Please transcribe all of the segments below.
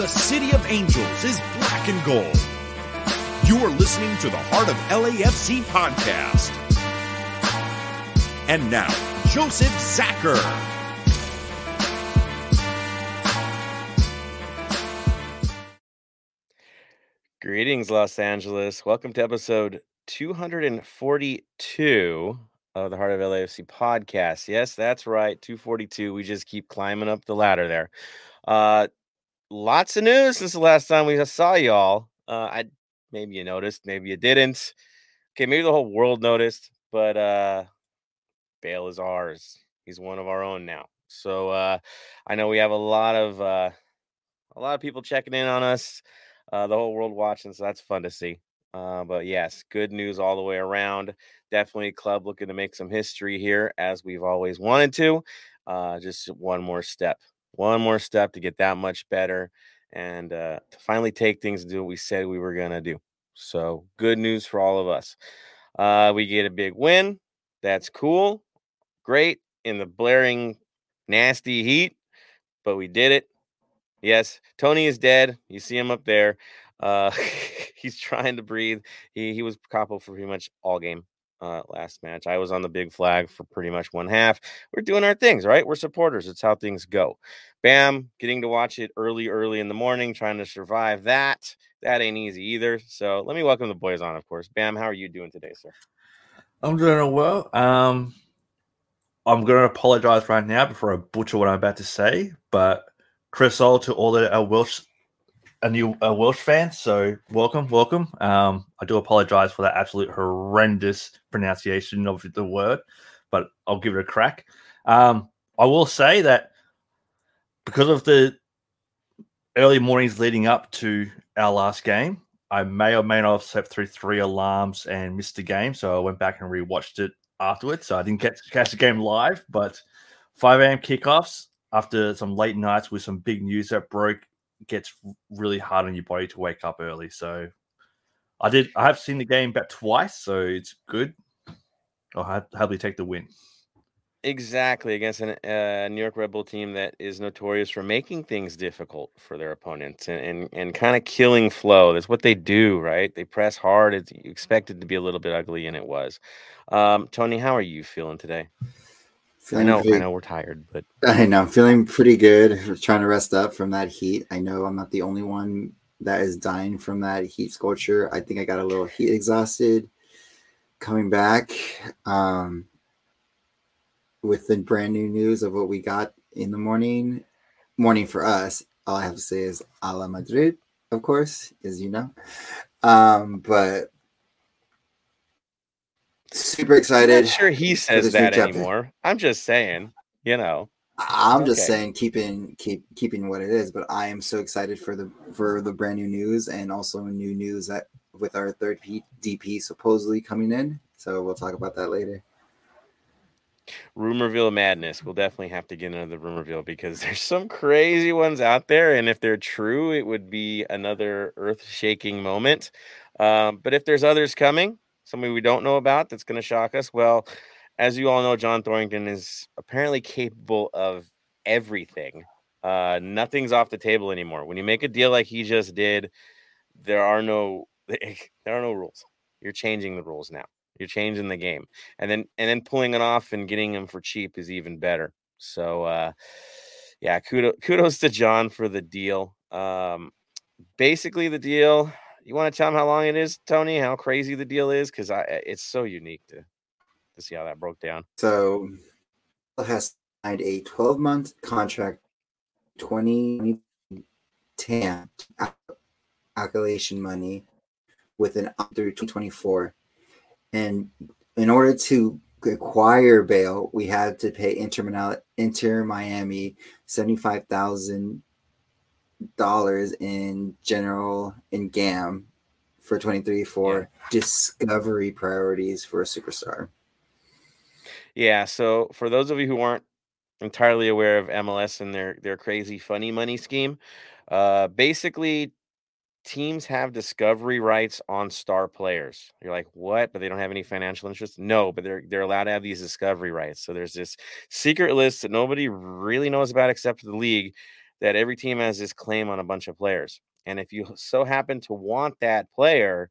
The city of angels is black and gold. You are listening to the Heart of LAFC podcast. And now, Joseph Zacher. Greetings, Los Angeles. Welcome to episode 242 of the Heart of LAFC podcast. Yes, that's right. 242. We just keep climbing up the ladder there. Uh lots of news since the last time we saw y'all. Uh I maybe you noticed, maybe you didn't. Okay, maybe the whole world noticed, but uh Bale is ours. He's one of our own now. So uh I know we have a lot of uh a lot of people checking in on us uh, the whole world watching. So that's fun to see. Uh, but yes, good news all the way around. Definitely club looking to make some history here, as we've always wanted to. Uh, just one more step, one more step to get that much better and uh, to finally take things and do what we said we were going to do. So good news for all of us. Uh, we get a big win. That's cool. Great in the blaring, nasty heat, but we did it. Yes, Tony is dead. You see him up there. Uh, he's trying to breathe. He he was capo for pretty much all game uh, last match. I was on the big flag for pretty much one half. We're doing our things, right? We're supporters. It's how things go. Bam, getting to watch it early, early in the morning, trying to survive that. That ain't easy either. So let me welcome the boys on, of course. Bam, how are you doing today, sir? I'm doing well. Um, I'm going to apologize right now before I butcher what I'm about to say, but Chris All to all the uh, Welsh, a new uh, Welsh fan, So welcome, welcome. Um, I do apologize for that absolute horrendous pronunciation of the word, but I'll give it a crack. Um, I will say that because of the early mornings leading up to our last game, I may or may not have slept through three alarms and missed the game. So I went back and rewatched it afterwards. So I didn't get catch the game live, but 5 a.m. kickoffs after some late nights with some big news that broke gets really hard on your body to wake up early. So I did. I have seen the game about twice, so it's good. I'll happily take the win. Exactly against a uh, New York Red Bull team that is notorious for making things difficult for their opponents and and, and kind of killing flow. That's what they do, right? They press hard. It's you expect it to be a little bit ugly, and it was. Um, Tony, how are you feeling today? Feeling I know, pretty, I know we're tired, but I know I'm feeling pretty good. trying to rest up from that heat. I know I'm not the only one that is dying from that heat scorcher. I think I got a little heat exhausted coming back um, with the brand new news of what we got in the morning. Morning for us. All I have to say is Hala Madrid, of course, as you know. Um, but super excited. I'm sure he says that anymore. I'm just saying, you know. I'm just okay. saying keeping keep keeping what it is, but I am so excited for the for the brand new news and also new news that with our third P, DP supposedly coming in. So we'll talk about that later. Rumorville madness. We'll definitely have to get into the rumorville because there's some crazy ones out there, and if they're true, it would be another earth-shaking moment. Um, but if there's others coming, somebody we don't know about that's going to shock us? Well, as you all know, John Thorrington is apparently capable of everything. Uh, nothing's off the table anymore. When you make a deal like he just did, there are no there are no rules. You're changing the rules now. You're changing the game, and then and then pulling it off and getting him for cheap is even better. So, uh, yeah, kudos kudos to John for the deal. Um, basically, the deal you want to tell them how long it is, Tony? How crazy the deal is? Because I eh, it's so unique to to see how that broke down. So has signed a 12 month contract, 2010 calculation money with an up through 2024. And in order to acquire Bale we had to pay Inter, Inter Miami 75,000 dollars in general in GAM for 23 for yeah. discovery priorities for a superstar. Yeah, so for those of you who aren't entirely aware of MLS and their their crazy funny money scheme, uh basically teams have discovery rights on star players. You're like, "What? But they don't have any financial interest?" No, but they're they're allowed to have these discovery rights. So there's this secret list that nobody really knows about except the league that every team has this claim on a bunch of players. And if you so happen to want that player,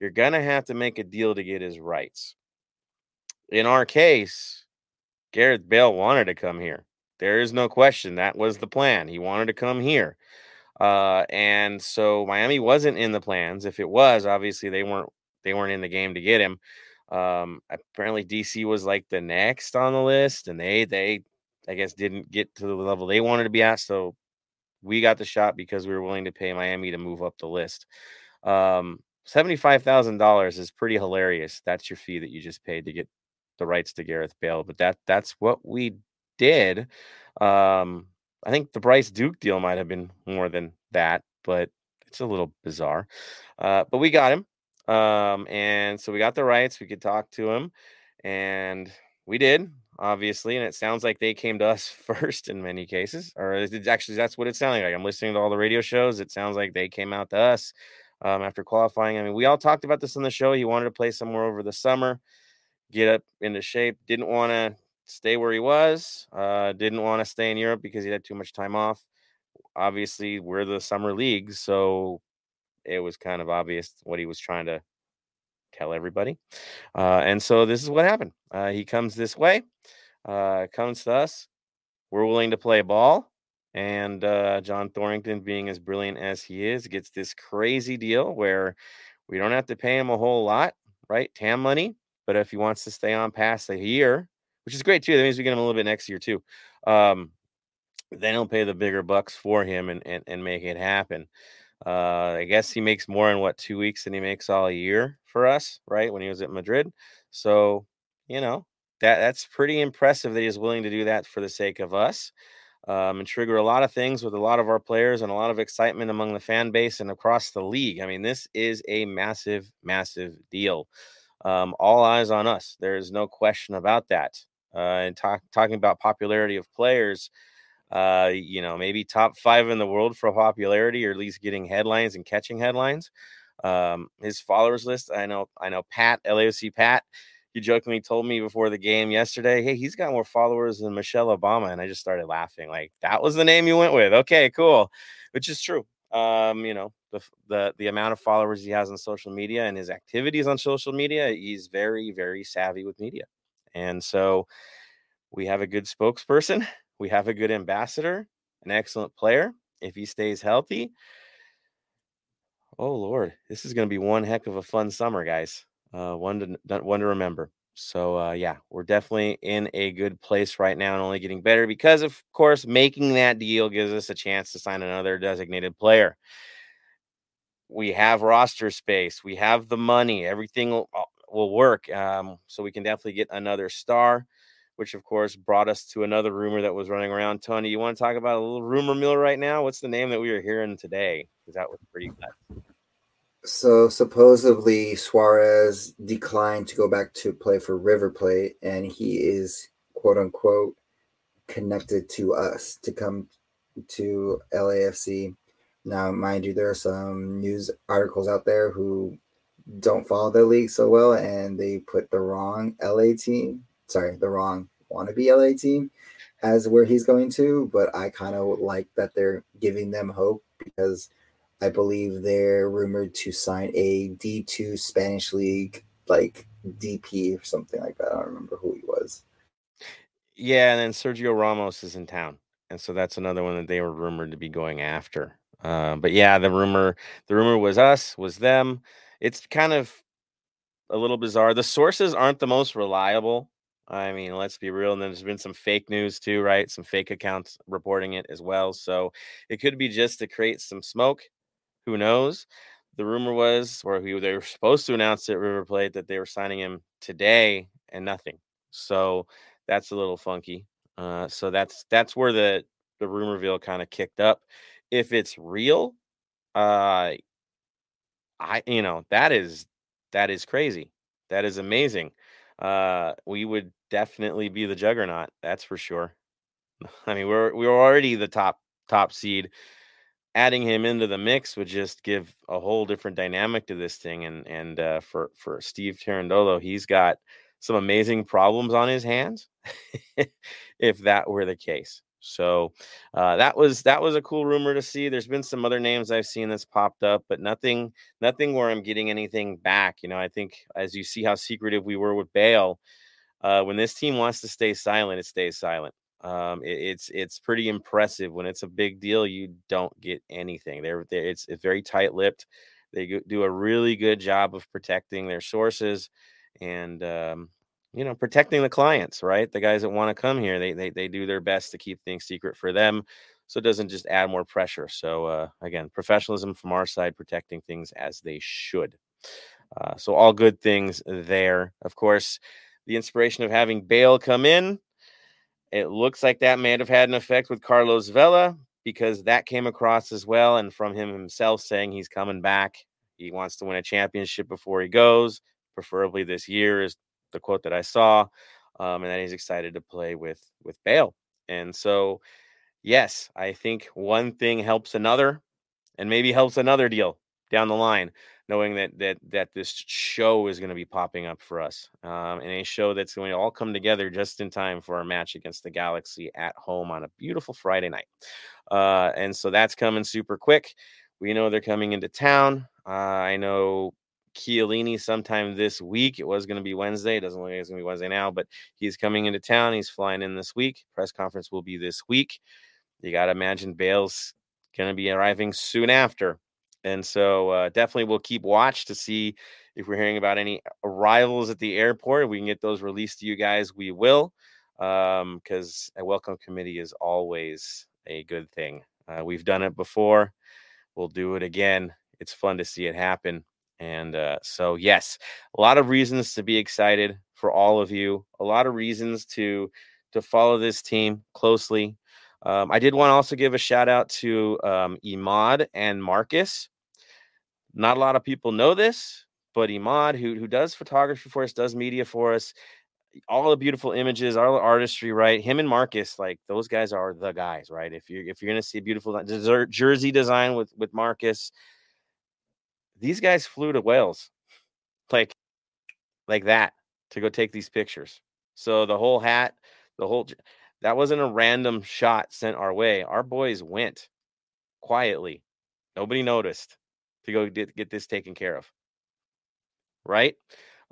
you're going to have to make a deal to get his rights. In our case, Gareth Bale wanted to come here. There is no question that was the plan. He wanted to come here. Uh, and so Miami wasn't in the plans. If it was, obviously they weren't they weren't in the game to get him. Um, apparently DC was like the next on the list, and they they I guess didn't get to the level they wanted to be at. So we got the shot because we were willing to pay Miami to move up the list. Um, seventy-five thousand dollars is pretty hilarious. That's your fee that you just paid to get the rights to Gareth Bale, but that that's what we did. Um, I think the Bryce Duke deal might have been more than that, but it's a little bizarre. Uh, but we got him. Um, and so we got the rights. We could talk to him, and we did, obviously. And it sounds like they came to us first in many cases, or it's actually that's what it's sounding like. I'm listening to all the radio shows. It sounds like they came out to us um, after qualifying. I mean, we all talked about this on the show. He wanted to play somewhere over the summer, get up into shape. Didn't want to stay where he was. Uh, didn't want to stay in Europe because he had too much time off. Obviously, we're the summer league, so it was kind of obvious what he was trying to tell everybody. Uh, and so this is what happened. Uh, he comes this way, uh, comes to us. We're willing to play ball. And uh, John Thorrington, being as brilliant as he is, gets this crazy deal where we don't have to pay him a whole lot, right? TAM money. But if he wants to stay on past a year, which is great too, that means we get him a little bit next year too. Um, then he'll pay the bigger bucks for him and, and, and make it happen. Uh, I guess he makes more in what two weeks than he makes all year for us, right? When he was at Madrid. So, you know, that that's pretty impressive that he's willing to do that for the sake of us. Um, and trigger a lot of things with a lot of our players and a lot of excitement among the fan base and across the league. I mean, this is a massive, massive deal. Um, all eyes on us. There is no question about that. Uh, and talk, talking about popularity of players, uh, you know, maybe top five in the world for popularity, or at least getting headlines and catching headlines. Um, his followers list, I know, I know Pat, LAFC Pat, he jokingly told me before the game yesterday, hey, he's got more followers than Michelle Obama. And I just started laughing. Like, that was the name you went with. Okay, cool. Which is true. Um, you know, the, the the amount of followers he has on social media and his activities on social media, he's very, very savvy with media. And so we have a good spokesperson. We have a good ambassador, an excellent player. If he stays healthy, oh Lord, this is going to be one heck of a fun summer, guys. Uh, one to one to remember. So uh, yeah, we're definitely in a good place right now and only getting better because, of course, making that deal gives us a chance to sign another designated player. We have roster space, we have the money, everything will, uh, will work. Um, so we can definitely get another star which of course brought us to another rumor that was running around. Tony, you want to talk about a little rumor mill right now? What's the name that we are hearing today? Because that was pretty good. So supposedly Suarez declined to go back to play for River Plate, and he is quote unquote connected to us to come to LAFC. Now, mind you, there are some news articles out there who don't follow the league so well, and they put the wrong LA team sorry, the wrong wannabe LA team as where he's going to, but I kind of like that they're giving them hope because I believe they're rumored to sign a D2 Spanish league like DP or something like that. I don't remember who he was. Yeah, and then Sergio Ramos is in town. And so that's another one that they were rumored to be going after. Uh, but yeah, the rumor the rumor was us, was them. It's kind of a little bizarre. The sources aren't the most reliable I mean, let's be real. And then there's been some fake news too, right? Some fake accounts reporting it as well. So it could be just to create some smoke. Who knows? The rumor was, or he, they were supposed to announce at River Plate that they were signing him today and nothing. So that's a little funky. Uh, so that's that's where the the rumor veil kind of kicked up. If it's real, uh, I you know that is that is crazy. That is amazing uh, we would definitely be the juggernaut. That's for sure. I mean, we're we are already the top top seed. Adding him into the mix would just give a whole different dynamic to this thing. And and uh, for for Steve Cherundolo, he's got some amazing problems on his hands. if that were the case, So uh, that was that was a cool rumor to see. There's been some other names I've seen that's popped up, but nothing nothing where I'm getting anything back. You know, I think as you see how secretive we were with Bale, uh, when this team wants to stay silent, it stays silent. Um, it, it's it's pretty impressive when it's a big deal. You don't get anything. They're, they're it's, it's very tight lipped. They do a really good job of protecting their sources and um, you know protecting the clients. Right, the guys that want to come here, they, they they do their best to keep things secret for them, so it doesn't just add more pressure. So uh, again, professionalism from our side, protecting things as they should. Uh, so all good things there. Of course, the inspiration of having Bale come in it looks like that may have had an effect with Carlos Vela because that came across as well. And from him himself saying he's coming back, he wants to win a championship before he goes, preferably this year, is the quote that I saw. Um, and that he's excited to play with with Bale. And so, yes, I think one thing helps another, and maybe helps another deal down the line knowing that that that this show is going to be popping up for us, um, and a show that's going to all come together just in time for our match against the Galaxy at home on a beautiful Friday night. Uh, and so that's coming super quick. We know they're coming into town. Uh, I know Chiellini sometime this week. It was going to be Wednesday. It doesn't look like it's going to be Wednesday now, but he's coming into town. He's flying in this week. Press conference will be this week. You got to imagine Bale's going to be arriving soon after. And so uh, definitely we'll keep watch to see if we're hearing about any arrivals at the airport. If we can get those released to you guys, we will. Because um, a welcome committee is always a good thing. Uh, we've done it before. We'll do it again. It's fun to see it happen. And uh, so, yes, a lot of reasons to be excited for all of you. A lot of reasons to to follow this team closely. Um, I did want to also give a shout out to um, Imad and Marcus not a lot of people know this, but Imad, who who does photography for us, does media for us, all the beautiful images, all the artistry, right? Him and Marcus, like those guys are the guys, right? If you're if you're gonna see a beautiful jersey design with with Marcus, these guys flew to Wales, like like that, to go take these pictures. So the whole hat, the whole that wasn't a random shot sent our way. Our boys went quietly. Nobody noticed to go get, get this taken care of. Right?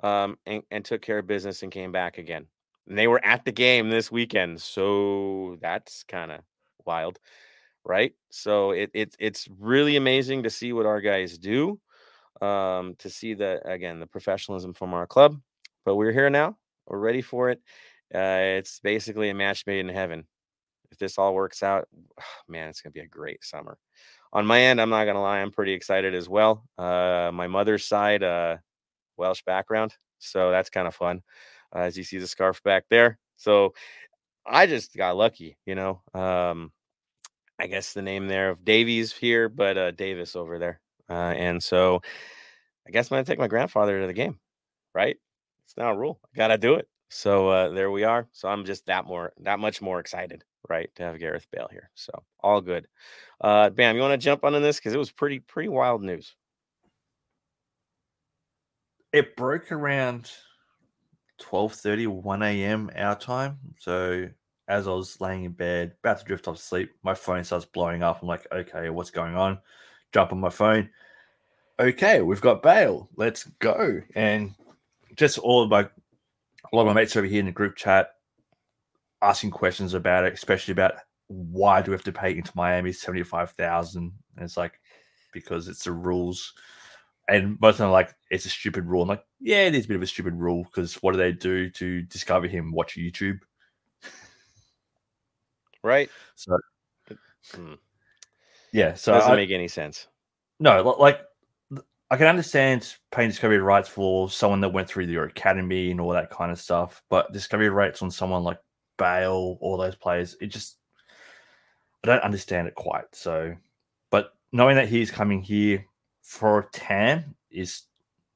Um, and, and took care of business and came back again. And they were at the game this weekend. So that's kind of wild. Right. So it, it it's really amazing to see what our guys do. Um, to see the again the professionalism from our club. But we're here now. We're ready for it. Uh, it's basically a match made in heaven. If this all works out, man, it's gonna be a great summer on my end, I'm not gonna lie, I'm pretty excited as well. Uh, my mother's side, uh, Welsh background, so that's kind of fun. Uh, as you see the scarf back there, so I just got lucky, you know. Um, I guess the name there of Davies here, but uh, Davis over there, uh, and so I guess I'm gonna take my grandfather to the game, right? It's now a rule. I gotta do it. So uh, there we are. So I'm just that more, that much more excited right to have Gareth Bale here. So all good. Uh, Bam, you want to jump on in this because it was pretty pretty wild news. It broke around 12:30, 1 a.m. our time. So as I was laying in bed, about to drift off to sleep, my phone starts blowing up. I'm like, okay, what's going on? Jump on my phone. Okay, we've got Bale. Let's go. And just all of my a lot of my mates over here in the group chat asking questions about it, especially about why do we have to pay into Miami seventy five thousand? And it's like because it's the rules. And most of them are like, it's a stupid rule. I'm like, yeah, it is a bit of a stupid rule because what do they do to discover him? Watch YouTube. Right. So, hmm. Yeah. So doesn't I, make any sense. No, like I can understand paying discovery rights for someone that went through your academy and all that kind of stuff, but discovery rights on someone like Bale, all those players. It just I don't understand it quite. So, but knowing that he's coming here for a TAM is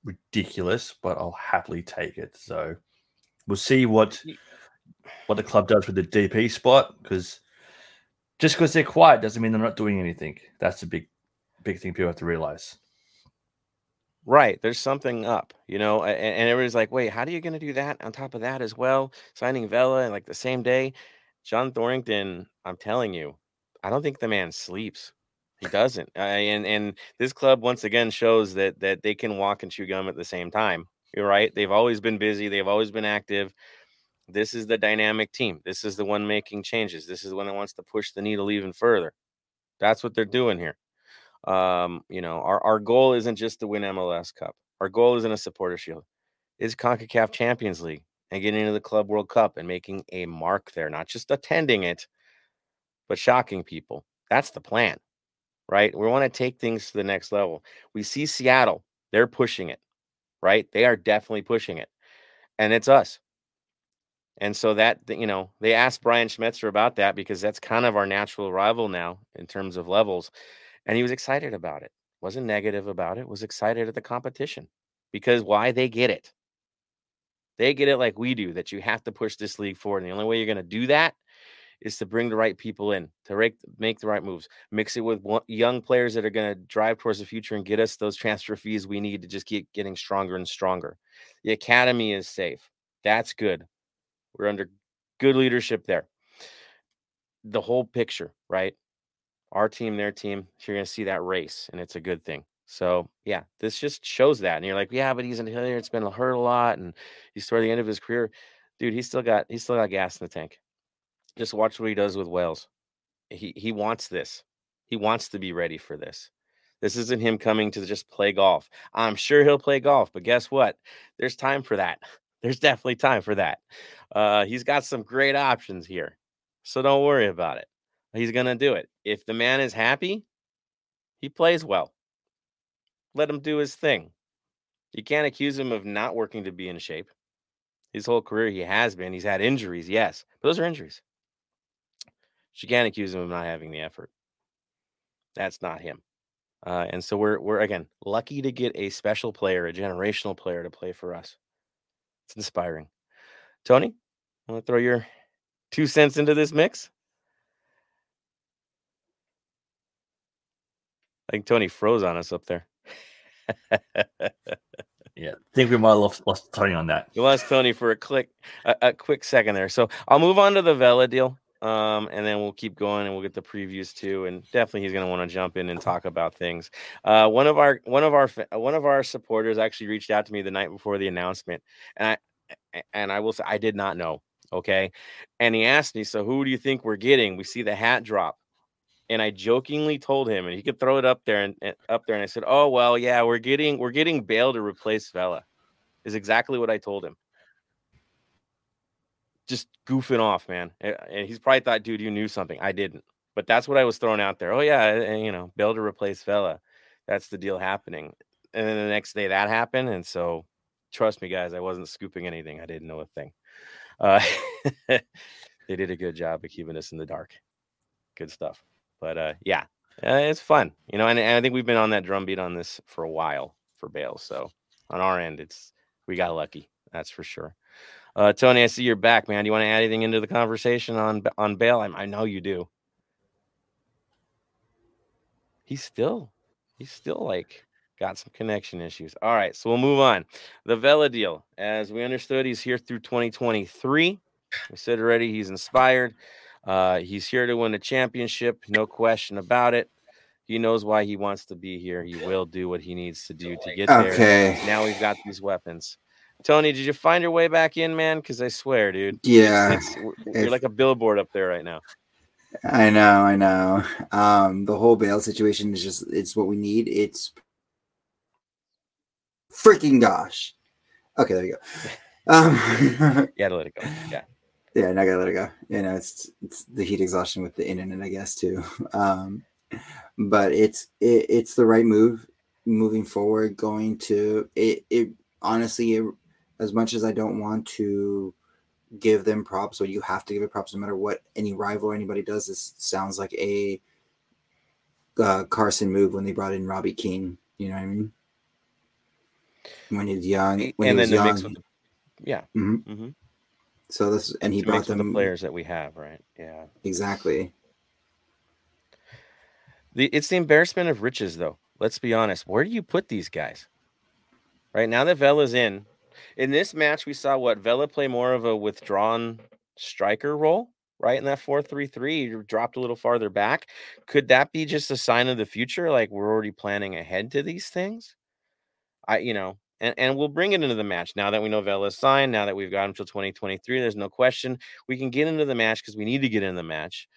ridiculous, but I'll happily take it. So we'll see what what the club does with the DP spot because just because they're quiet doesn't mean they're not doing anything. That's a big big thing people have to realize. Right. There's something up, you know, and, and everybody's like, wait, how are you going to do that on top of that as well? Signing Vela and like the same day. John Thorrington, I'm telling you, I don't think the man sleeps. He doesn't. And and this club once again shows that that they can walk and chew gum at the same time. You're right. They've always been busy. They've always been active. This is the dynamic team. This is the one making changes. This is the one that wants to push the needle even further. That's what they're doing here. Um, you know, our, our goal isn't just to win MLS Cup. Our goal isn't a supporter shield. It's CONCACAF Champions League and getting into the Club World Cup and making a mark there, not just attending it, but shocking people. That's the plan, right? We want to take things to the next level. We see Seattle, they're pushing it, right? They are definitely pushing it. And it's us. And so that, you know, they asked Brian Schmetzer about that because that's kind of our natural rival now in terms of levels. And he was excited about it. Wasn't negative about it, was excited at the competition because why? They get it. They get it like we do that you have to push this league forward. And the only way you're going to do that is to bring the right people in, to make, make the right moves, mix it with young players that are going to drive towards the future and get us those transfer fees we need to just keep getting stronger and stronger. The academy is safe. That's good. We're under good leadership there. The whole picture, right? Our team, their team, you're going to see that race, and it's a good thing. So yeah, this just shows that. And you're like, yeah, but he's in here. It's been hurt a lot, and he's toward the end of his career. Dude, he's still got he's still got gas in the tank. Just watch what he does with Wales. He he wants this. He wants to be ready for this. This isn't him coming to just play golf. I'm sure he'll play golf, but guess what? There's time for that. There's definitely time for that. Uh, he's got some great options here. So don't worry about it. He's going to do it. If the man is happy, he plays well. Let him do his thing. You can't accuse him of not working to be in shape. His whole career, he has been. He's had injuries, yes, but those are injuries. You can't accuse him of not having the effort. That's not him. Uh, and so we're we're again lucky to get a special player, a generational player to play for us. It's inspiring. Tony, want to throw your two cents into this mix? I think Tony froze on us up there. yeah, I think we might have lost, lost Tony on that. We lost Tony for a click, a, a, quick second there. So I'll move on to the Vela deal, um, and then we'll keep going, and we'll get the previews too. And definitely, he's going to want to jump in and talk about things. Uh, one of our one of our one of our supporters actually reached out to me the night before the announcement, and I and I will say I did not know. Okay. And he asked me, So who do you think we're getting? We see the hat drop. And I jokingly told him, and he could throw it up there and, and up there. And I said, Oh, well, yeah, we're getting we're getting Bale to replace Vela. Is exactly what I told him. Just goofing off, man. And he's probably thought, dude, you knew something. I didn't. But that's what I was throwing out there. Oh, yeah, and, you know, Bale to replace Vela. That's the deal happening. And then the next day that happened. And so trust me, guys, I wasn't scooping anything. I didn't know a thing. Uh, they did a good job of keeping us in the dark. Good stuff. But uh, yeah, uh, it's fun, you know. And, and, I think we've been on that drumbeat on this for a while for Bale. So on our end, it's we got lucky. That's for sure. Uh, Tony, I see you're back, man. Do you want to add anything into the conversation on on Bale? I, I know you do. He's still, he's still like got some connection issues. All right, so we'll move on. The Vela deal, as we understood, he's here through 2023. We said already he's inspired. Uh, he's here to win a championship, no question about it. He knows why he wants to be here. He will do what he needs to do to get there. Okay. Now we've got these weapons. Tony, did you find your way back in, man? Because I swear, dude. Yeah. It's, it's, you're like a billboard up there right now. I know, I know. Um, the whole Bale situation is just it's what we need. It's freaking gosh. Okay, there you go. Um, yeah, to let it go. Yeah. Yeah, not gotta let it go. You know, it's it's the heat exhaustion with the internet, I guess, too. Um, but it's it, it's the right move moving forward. Going to it, it honestly, it, as much as I don't want to give them props, or you have to give it props no matter what any rival or anybody does. This sounds like a uh, Carson move when they brought in Robbie Keane. You know what I mean? when he's young. When and then young, the, yeah. Mm-hmm. Mm-hmm. So this and he brought them the players that we have, right? Yeah, exactly. The it's the embarrassment of riches, though. Let's be honest. Where do you put these guys? Right now that Vela's in, in this match we saw what Vela play more of a withdrawn striker role, right? In that 4 3 3, dropped a little farther back. Could that be just a sign of the future? Like we're already planning ahead to these things? I, you know, and, and we'll bring it into the match now that we know Vela's signed, now that we've got him till 2023. There's no question we can get into the match because we need to get in the match.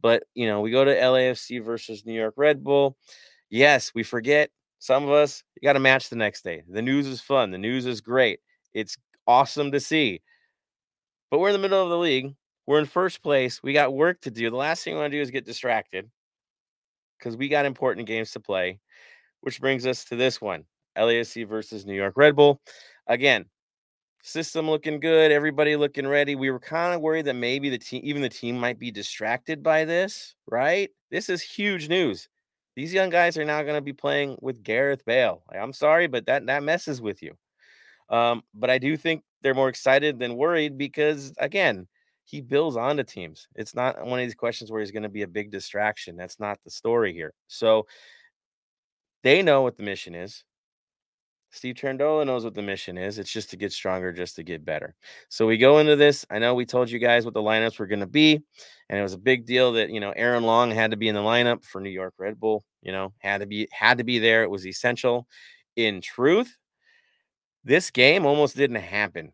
But, you know, we go to LAFC versus New York Red Bull. Yes, we forget some of us, you got a match the next day. The news is fun. The news is great. It's awesome to see. But we're in the middle of the league. We're in first place. We got work to do. The last thing we want to do is get distracted because we got important games to play, which brings us to this one LAFC versus New York Red Bull. Again, system looking good, everybody looking ready. We were kind of worried that maybe the team, even the team, might be distracted by this, right? This is huge news. These young guys are now going to be playing with Gareth Bale. I'm sorry, but that that messes with you. Um, but I do think they're more excited than worried because again, he builds onto teams. It's not one of these questions where he's going to be a big distraction. That's not the story here. So they know what the mission is. Steve Cherundolo knows what the mission is. It's just to get stronger, just to get better. So we go into this. I know we told you guys what the lineups were going to be, and it was a big deal that you know Aaron Long had to be in the lineup for New York Red Bull. You know, had to be had to be there. It was essential. In truth, this game almost didn't happen.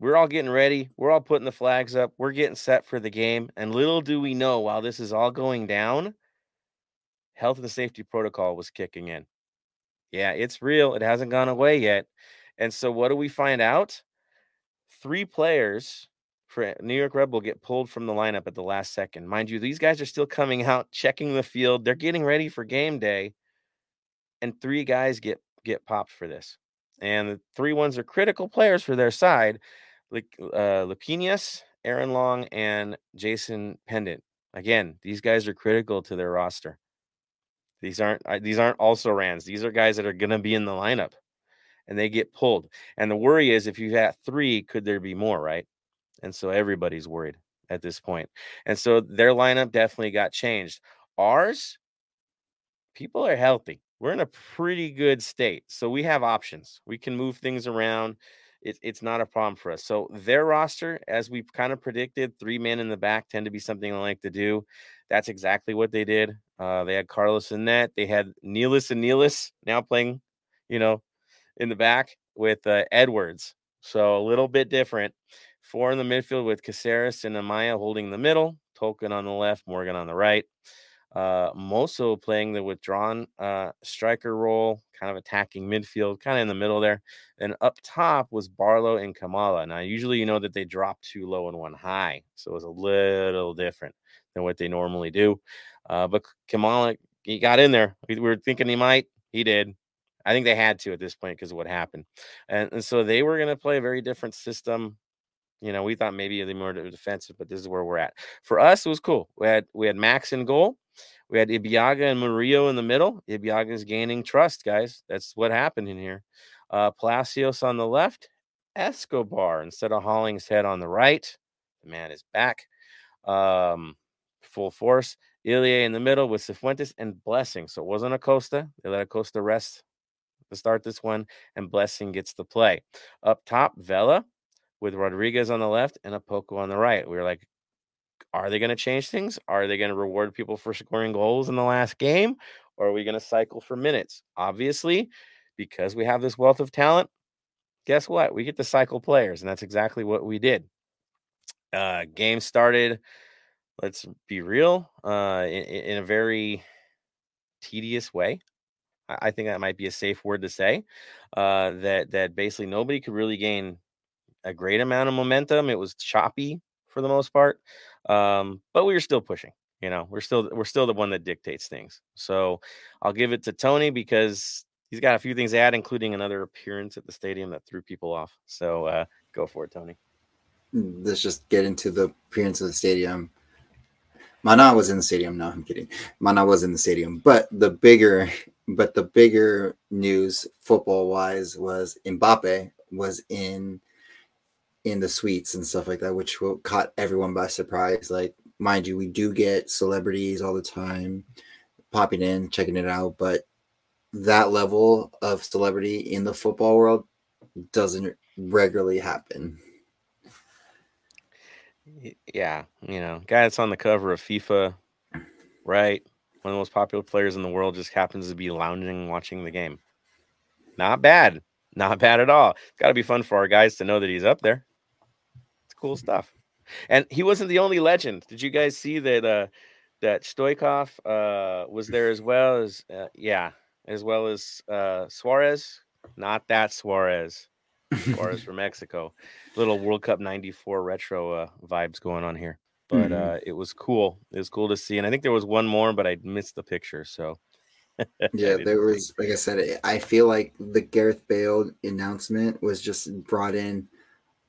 We're all getting ready. We're all putting the flags up. We're getting set for the game. And little do we know, while this is all going down, health and safety protocol was kicking in. Yeah, it's real. It hasn't gone away yet. And so what do we find out? Three players for New York Red Bull get pulled from the lineup at the last second. Mind you, these guys are still coming out, checking the field. They're getting ready for game day. And three guys get get popped for this. And the three ones are critical players for their side. Like uh Aaron Long, and Jason Pendant. Again, these guys are critical to their roster. These aren't these aren't also rans. These are guys that are going to be in the lineup, and they get pulled. And the worry is, if you have three, could there be more? Right? And so everybody's worried at this point. And so their lineup definitely got changed. Ours, people are healthy. We're in a pretty good state, so we have options. We can move things around. It, it's not a problem for us. So their roster, as we kind of predicted, three men in the back tend to be something I like to do. That's exactly what they did. Uh, they had Carlos in net. They had Nealis and Nealis now playing, you know, in the back with uh, Edwards. So a little bit different. Four in the midfield with Cásseres and Amaya holding the middle, Tolkin on the left, Morgan on the right. Uh, Moso playing the withdrawn uh, striker role, kind of attacking midfield, kind of in the middle there. And up top was Barlow and Klimala. Now, usually you know that they drop two low and one high, so it was a little different than what they normally do. Uh, but Klimala, he got in there. We were thinking he might. He did. I think they had to at this point because of what happened. And, and so they were going to play a very different system. You know, we thought maybe they more defensive, but this is where we're at. For us, it was cool. We had we had Max in goal. We had Ibeagha and Murillo in the middle. Ibeagha is gaining trust, guys. That's what happened in here. Uh, Palacios on the left, Escobar instead of Hollingshead on the right. The man is back. Um, full force. Ilie in the middle with Cifuentes and Blessing. So it wasn't Acosta. They let Acosta rest to start this one, and Blessing gets the play. Up top, Vela with Rodriguez on the left and Opoku on the right. We were like, are they going to change things? Are they going to reward people for scoring goals in the last game? Or are we going to cycle for minutes? Obviously, because we have this wealth of talent, guess what? We get to cycle players, and that's exactly what we did. Uh, game started let's be real, uh, in, in a very tedious way. I, think that might be a safe word to say. Uh, that that basically nobody could really gain a great amount of momentum. It was choppy for the most part, um, but we were still pushing. You know, we're still we're still the one that dictates things. So I'll give it to Tony because he's got a few things to add, including another appearance at the stadium that threw people off. So uh, go for it, Tony. Let's just get into the appearance of the stadium. Mana was in the stadium. No, I'm kidding. Mana was in the stadium, but the bigger, but the bigger news football wise was Mbappe was in in the suites and stuff like that, which will caught everyone by surprise. Like, mind you, we do get celebrities all the time popping in, checking it out, but that level of celebrity in the football world doesn't regularly happen. Yeah, you know, guy that's on the cover of FIFA, right? One of the most popular players in the world just happens to be lounging watching the game. Not bad. Not bad at all. It's got to be fun for our guys to know that he's up there. Cool stuff. And he wasn't the only legend. Did you guys see that uh that Stoichkov uh was there as well as uh, yeah, as well as uh Suarez? Not that Suarez. Suarez from Mexico. Little World Cup 94 retro uh, vibes going on here. But Mhm. uh it was cool. It was cool to see. And I think there was one more, but I missed the picture. So Yeah, there was, like I said, I feel like the Gareth Bale announcement was just brought in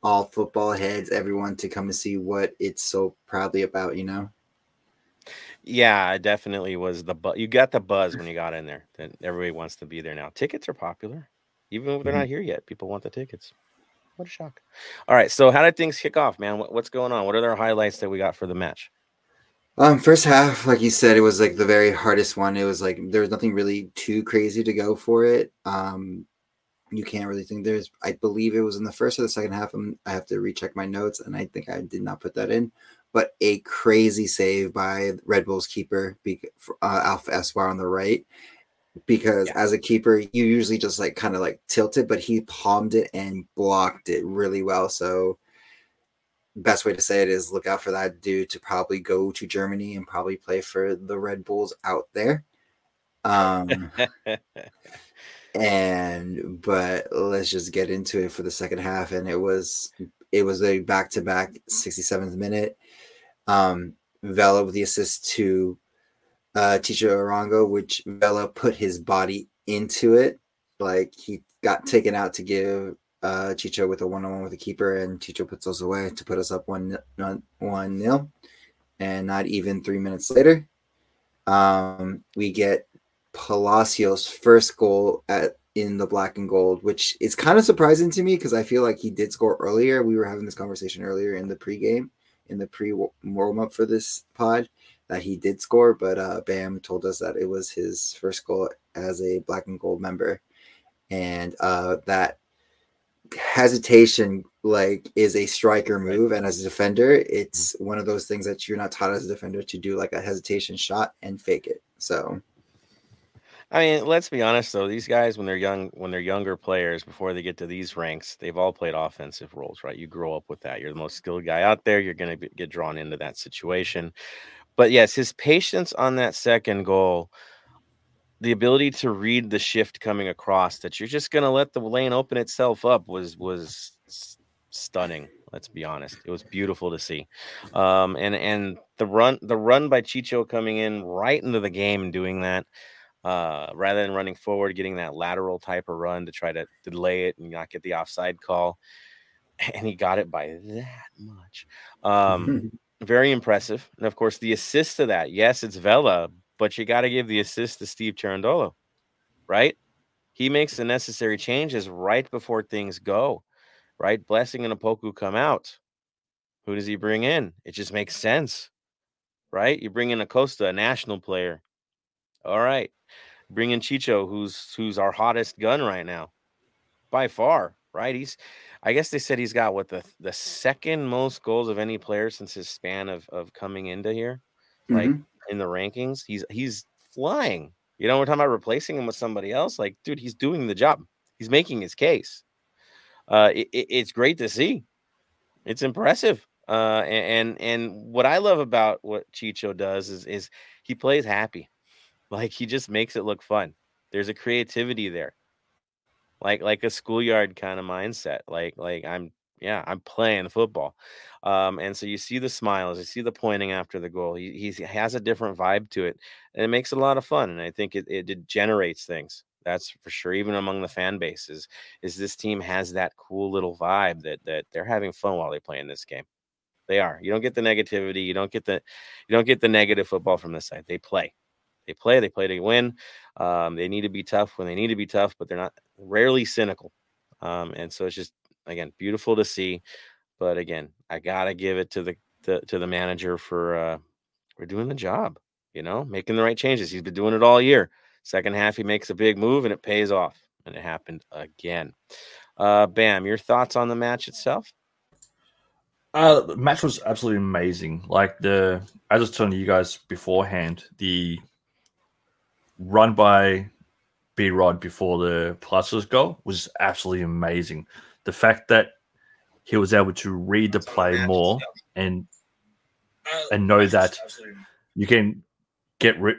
all football heads, everyone to come and see what it's so proudly about, you know? Yeah, it definitely was the buzz. You got the buzz when you got in there. That everybody wants to be there now. Tickets are popular, even if they're not here yet. People want the tickets. What a shock! All right, so how did things kick off, man? What, what's going on? What are the highlights that we got for the match? Um, first half, like you said, it was like the very hardest one. It was like there was nothing really too crazy to go for it. Um, you can't really think there's. I believe it was in the first or the second half. i I have to recheck my notes, and I think I did not put that in. But a crazy save by Red Bull's keeper, uh, Alpha Eswar on the right, because Yeah. as a keeper, you usually just like kind of like tilt it, but he palmed it and blocked it really well. So best way to say it is look out for that dude to probably go to Germany and probably play for the Red Bulls out there. Um, and but let's just get into it for the second half. And it was it was a back to back 67th minute. Um, Vela with the assist to uh Chicho Arango, which Vela put his body into it. Like he got taken out to give uh Chicho with a one-on-one with the keeper, and Chicho puts us away to put us up one one one nil. And not even three minutes later, um, we get Palacios' first goal at in the black and gold, which is kind of surprising to me because I feel like he did score earlier. We were having this conversation earlier in the pregame, in the pre warm up for this pod, that he did score, but uh, Bam told us that it was his first goal as a black and gold member, and uh, that hesitation like is a striker move. And as a defender it's one of those things that you're not taught as a defender to do like a hesitation shot and fake it. So I mean, let's be honest though. These guys, when they're young, when they're younger players, before they get to these ranks, they've all played offensive roles, right? You grow up with that. You're the most skilled guy out there. You're going to get drawn into that situation. But yes, his patience on that second goal, the ability to read the shift coming across, that you're just going to let the lane open itself up, was was stunning. Let's be honest. It was beautiful to see, um, and and the run the run by Chicho coming in right into the game and doing that uh, rather than running forward, getting that lateral type of run to try to delay it and not get the offside call. And he got it by that much. Um, very impressive. And of course, the assist to that, yes, it's Vela, but you got to give the assist to Steve Cherundolo, right? He makes the necessary changes right before things go, right? Blessing and Opoku come out. Who does he bring in? It just makes sense, right? You bring in Acosta, a national player. All right. Bring in Chicho, who's who's our hottest gun right now, by far. Right? He's, I guess they said he's got what the the second most goals of any player since his span of of coming into here, like Mhm. in the rankings. He's he's flying. You know, we're talking about replacing him with somebody else. Like, dude, he's doing the job. He's making his case. Uh, it, it- it's great to see. It's impressive. Uh, and and and what I love about what Chicho does is is he plays happy. Like he just makes it look fun. There's a creativity there. Like like a schoolyard kind of mindset. Like like I'm yeah, I'm playing football. Um, and so you see the smiles, you see the pointing after the goal. He he has a different vibe to it, and it makes a lot of fun. And I think it, it, it generates things. That's for sure. Even among the fan bases, is this team has that cool little vibe that that they're having fun while they play in this game. They are. You don't get the negativity. You don't get the you don't get the negative football from this side. They play. They play. They play to win. Um, they need to be tough when they need to be tough, but they're not rarely cynical. Um, and so it's just again beautiful to see. But again, I gotta give it to the, the to the manager for uh, for doing the job. You know, making the right changes. He's been doing it all year. Second half, he makes a big move and it pays off. And it happened again. Uh, Bam, your thoughts on the match itself? Uh, the match was absolutely amazing. Like the, I was telling you guys beforehand, the run by B Rod before the Palacios goal was absolutely amazing. The fact that he was able to read the play more and and know that you can get ri-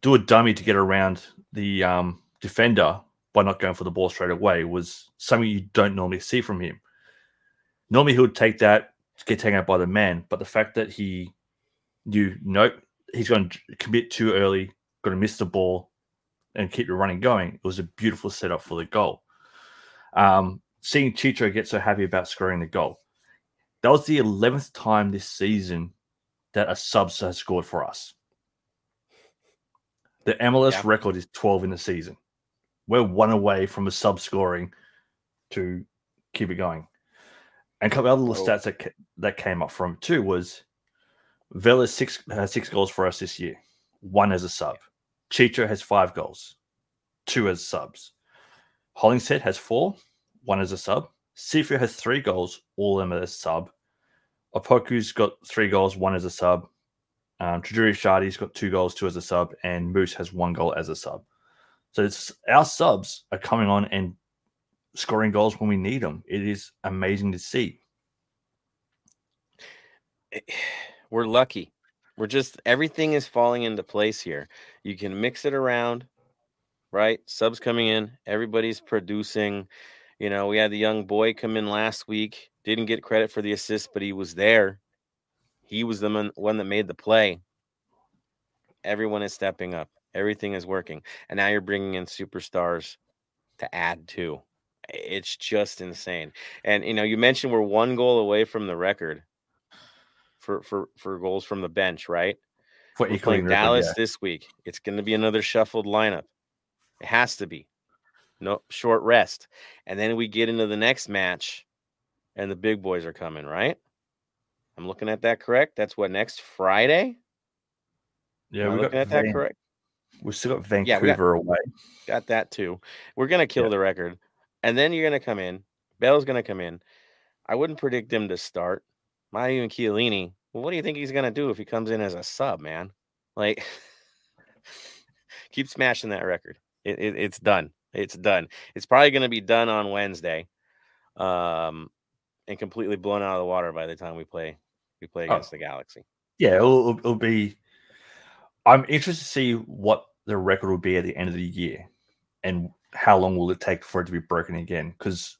do a dummy to get around the um, defender by not going for the ball straight away was something you don't normally see from him. Normally, he would take that, to get taken out by the man, but the fact that he knew, nope, he's going to commit too early, going to miss the ball, and keep the running going, it was a beautiful setup for the goal. Um, seeing Chicho get so happy about scoring the goal, that was the 11th time this season that a sub has scored for us. The MLS Yeah. record is 12 in the season. We're one away from a sub scoring to keep it going. And a couple other little Oh. stats that, that came up from too was Vela's six has six goals for us this year, one as a sub. Chicho has five goals, two as subs. Hollingshead has four, one as a sub. Cifu has three goals, all of them as a sub. Opoku's got three goals, one as a sub. Um, Tajouri-Shradi's got two goals, two as a sub, and Moose has one goal as a sub. So it's our subs are coming on and scoring goals when we need them. It is amazing to see. we're lucky. We're just everything is falling into place here. You can mix it around, right? Subs coming in, everybody's producing. You know, we had the young boy come in last week, didn't get credit for the assist, but he was there. He was the one, that made the play. Everyone is stepping up. Everything is working. And now you're bringing in superstars to add to. It's just insane. And you know, you mentioned we're one goal away from the record for for for goals from the bench, right? For We're playing Dallas yeah. this week. It's going to be another shuffled lineup. It has to be. No short rest. And then we get into the next match and the big boys are coming, right? I'm looking at that correct. That's what next Friday? Yeah, we're looking got at that correct? We've still got Yeah, we got- Vancouver away. Got that too. We're gonna kill Yeah. the record. And then you're gonna come in. Bale's gonna come in. I wouldn't predict him to start. Not even Chiellini. Well, what do you think he's gonna do if he comes in as a sub, man? Like keep smashing that record. It, it, it's done. It's done. It's probably gonna be done on Wednesday. Um and completely blown out of the water by the time we play we play Oh. against the Galaxy. Yeah, it'll, it'll- it'll be. I'm interested to see what the record will be at the end of the year, and how long will it take for it to be broken again? Because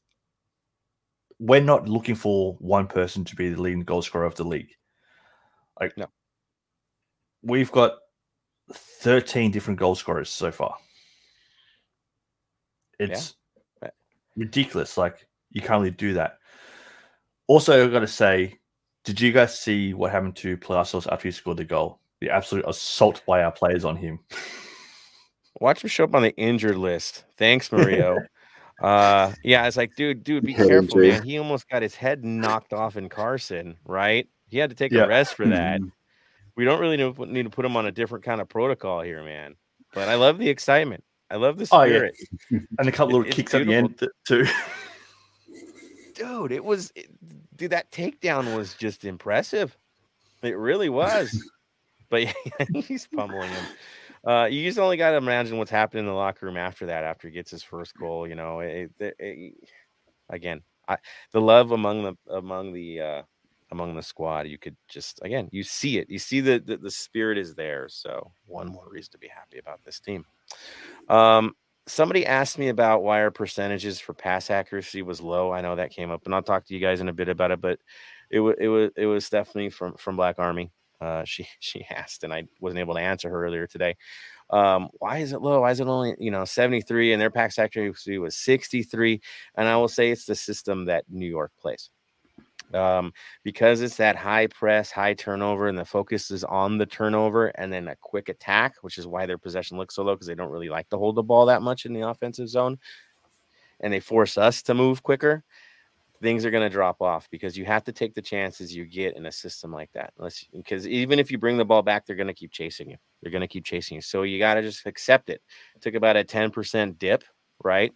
we're not looking for one person to be the leading goal scorer of the league. Like, No. we've got 13 different goal scorers so far. It's Yeah. ridiculous. Like, you can't really do that. Also, I've got to say, did you guys see what happened to Palacios after he scored the goal? The absolute assault by our players on him. Watch him show up on the injured list. Thanks, Mario. uh yeah, it's like, dude, dude, be Head careful, injury. man. He almost got his head knocked off in Carson, right? He had to take Yeah. a rest for that. Mhm. We don't really need to- put him on a different kind of protocol here, man. But I love the excitement. I love the Oh, yeah. spirit. And a couple It- of kicks at the end too. Dude, it was it- dude, that takedown was just impressive. It really was. but yeah, he's pummeling him. Uh, you just only got to imagine what's happening in the locker room after that, after he gets his first goal. You know, it, it- it- again, I, the love among the among the uh, among the squad. You could just again, you see it. You see the, the the spirit is there. So one more reason to be happy about this team. Um, somebody asked me about why our percentages for pass accuracy was low. I know that came up, and I'll talk to you guys in a bit about it. But it was it was it was Stephanie from from Black Army. Uh, she she asked, and I wasn't able to answer her earlier today. Um, why is it low? Why is it only you know 73 and their pass accuracy was 63? And I will say it's the system that New York plays. Um, because it's that high press, high turnover, and the focus is on the turnover and then a quick attack, which is why their possession looks so low because they don't really like to hold the ball that much in the offensive zone. And they force us to move quicker things are going to drop off because you have to take the chances you get in a system like that. Unless because even if you bring the ball back, they're going to keep chasing you. They're going to keep chasing you. So you got to just accept it. Took about a 10% dip, right?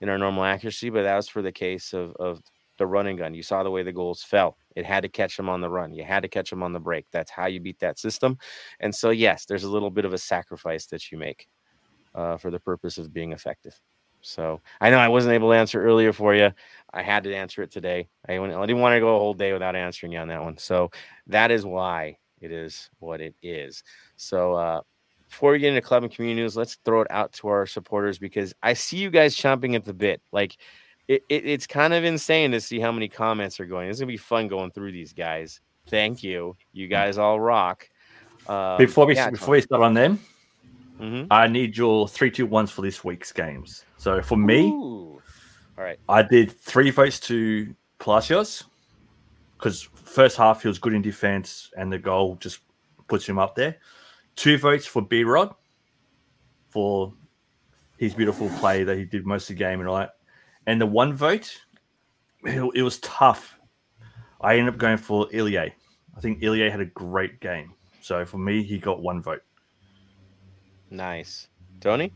In our normal accuracy, but that was for the case of of the running gun. You saw the way the goals fell. It had to catch them on the run. You had to catch them on the break. That's how you beat that system. And so, yes, there's a little bit of a sacrifice that you make uh, for the purpose of being effective. So I know I wasn't able to answer earlier for you. I had to answer it today. I, I didn't want to go a whole day without answering you on that one. So that is why it is what it is. So uh, before we get into club and community news, let's throw it out to our supporters because I see you guys chomping at the bit. Like it, it, it's kind of insane to see how many comments are going. It's gonna be fun going through these guys. Thank you. You guys all rock. Um, before we yeah, before we start on them, Mhm. I need your three two ones for this week's games. So for me, Ooh. all right. I did three votes to Palacios because first half he was good in defense and the goal just puts him up there. Two votes for B Rod for his beautiful play that he did most of the game and all that. And the one vote, it, it was tough. I ended up going for Ilie. I think Ilie had a great game. So for me, he got one vote. Nice. Tony?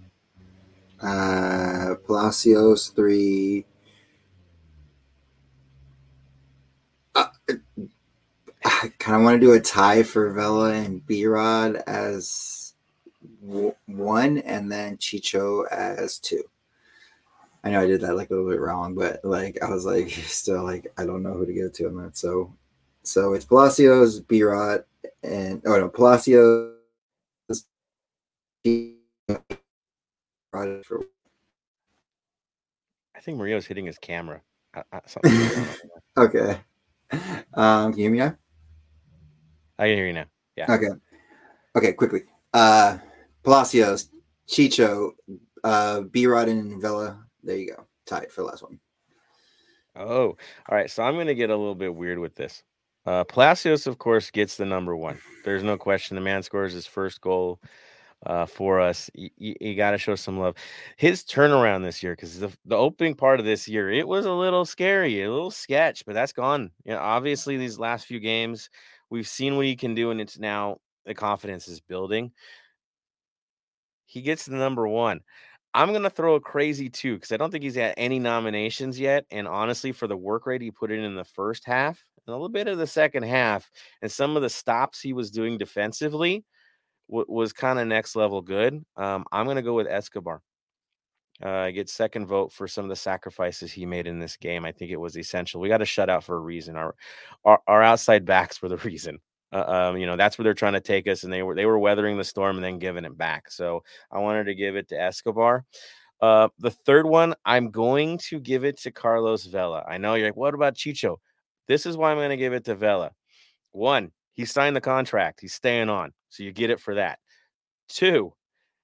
Uh, Palacios three. Uh, I kind of want to do a tie for Vela and B Rod as w- one, and then Chicho as two. I know I did that like a little bit wrong, but like I was like still like I don't know who to give it to on that. So, so it's Palacios, B Rod, and oh no, Palacios. Rod for I think Mario's hitting his camera. Uh, uh, something's going on there. Okay. Um, can you hear me now? I can hear you now. Yeah. Okay. Okay, quickly. Uh Palacios, Chicho, uh B Rod and Vela. There you go. Tied for the last one. Oh, all right. So I'm going to get a little bit weird with this. Uh, Palacios, of course, gets the number one. There's no question. The man scores his first goal uh, for us. You, got to show some love. His turnaround this year, because the, the opening part of this year, it was a little scary, a little sketch, but that's gone. You know, obviously, these last few games, we've seen what he can do, and it's now the confidence is building. He gets the number one. I'm gonna throw a crazy two because I don't think he's had any nominations yet. And honestly, for the work rate he put in in the first half, and a little bit of the second half, and some of the stops he was doing defensively w- was kind of next level good. Um, I'm gonna go with Escobar. Uh, I get second vote for some of the sacrifices he made in this game. I think it was essential. We got to shut out for a reason. Our, our our outside backs were the reason. Uh, um, you know that's where they're trying to take us, and they were they were weathering the storm and then giving it back. So I wanted to give it to Escobar. Uh, the third one, I'm going to give it to Carlos Vela. I know you're like, what about Chicho? This is why I'm going to give it to Vela. One, he signed the contract, he's staying on, so you get it for that. Two,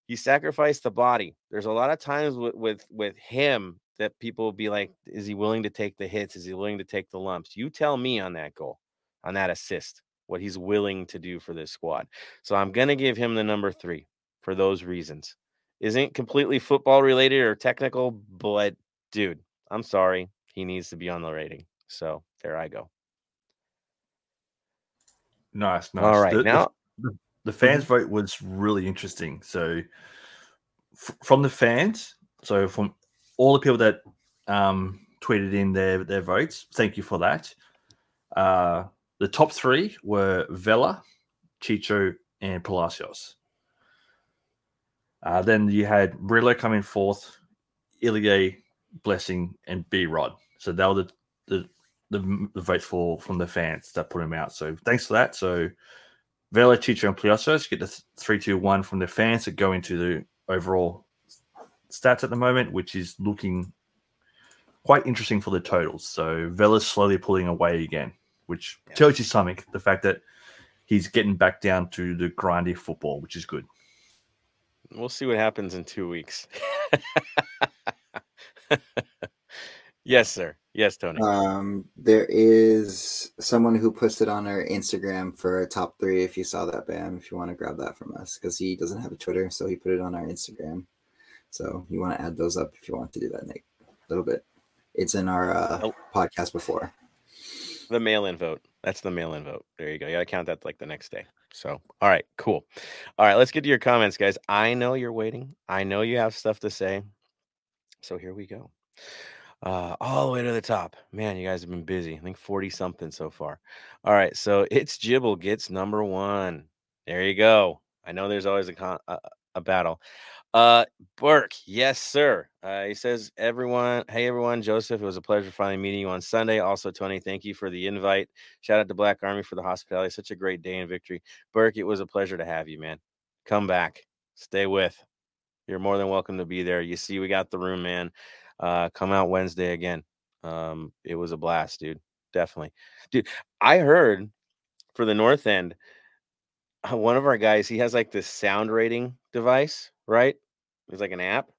he sacrificed the body. There's a lot of times with with with him that people will be like, is he willing to take the hits? Is he willing to take the lumps? You tell me on that goal, on that assist, what he's willing to do for this squad. So I'm gonna give him the number three for those reasons. Isn't completely football related or technical, but dude, I'm sorry, he needs to be on the rating. So there I go. Nice, nice. All right, The- now the, the fans vote was really interesting. So f- from the fans, so from all the people that um, tweeted in their their votes, thank you for that. Uh, the top three were Vela, Chicho, and Palacios. Uh, then you had Murillo coming fourth, Ilie, Blessing, and B Rod. So they were the, the the the votes for from the fans that put him out. So thanks for that. So Vela, Chicho, and Palacios get the th- three, two, one from the fans that go into the overall stats at the moment, which is looking quite interesting for the totals. So Vela's slowly pulling away again, which Yeah. tells you something. The fact that he's getting back down to the grindy football, which is good. we'll see what happens in two weeks. yes, sir. Yes, Tony. Um, there is someone who posted on our Instagram for a top three. If you saw that, Bam, if you want to grab that from us, because he doesn't have a Twitter, so he put it on our Instagram. So you want to add those up if you want to do that, Nick. A little bit. It's in our uh, Oh. podcast before. the mail-in vote. That's the mail-in vote. There you go. You gotta count that like the next day. So, all right, cool. All right, let's get to your comments, guys. I know you're waiting. I know you have stuff to say. So here we go. Uh, all the way to the top. Man, you guys have been busy. I think 40 something so far. All right. So it's Jibble gets number one. There you go. I know there's always a, con- a, a battle. Uh, Burke, yes, sir. Uh, he says, everyone, hey, everyone, Joseph, it was a pleasure finally meeting you on Sunday. Also, Tony, thank you for the invite. Shout out to Black Army for the hospitality. Such a great day in victory. Burke, it was a pleasure to have you, man. Come back, stay with. You're more than welcome to be there. You see, we got the room, man. Uh, come out Wednesday again. Um, it was a blast, dude. Definitely, dude. I heard for the North End, one of our guys, he has like this sound rating device right? It was like an app,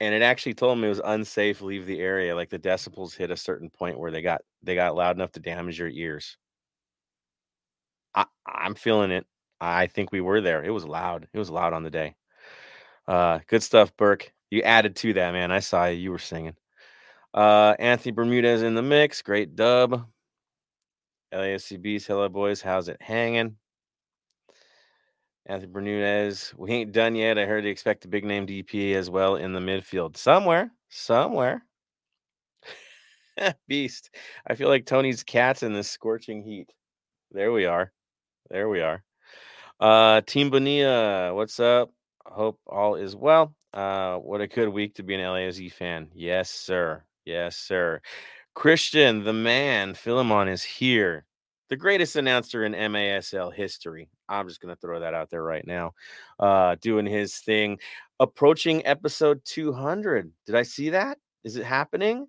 and it actually told me it was unsafe. Leave the area. Like the decibels hit a certain point where they got they got loud enough to damage your ears. I, I'm feeling it. I think we were there. It was loud. It was loud on the day. Uh, good stuff, Burke. You added to that, man. I saw you. You were singing. Uh, Anthony Bermudez in the mix. Great dub. LAFCB's Hello Boys. How's it hanging? Anthony Bermudez. We ain't done yet. I heard you expect a big name DP as well in the midfield. Somewhere, somewhere. Beast. I feel like Tony's cat's in this scorching heat. There we are. There we are. Uh Team Bonilla, what's up? Hope all is well. Uh what a good week to be an LAFC fan. Yes, sir. Yes, sir. Christian, the man, Philemon is here the greatest announcer in MASL history. I'm just going to throw that out there right now. Uh, doing his thing, approaching episode 200. Did I see that? Is it happening?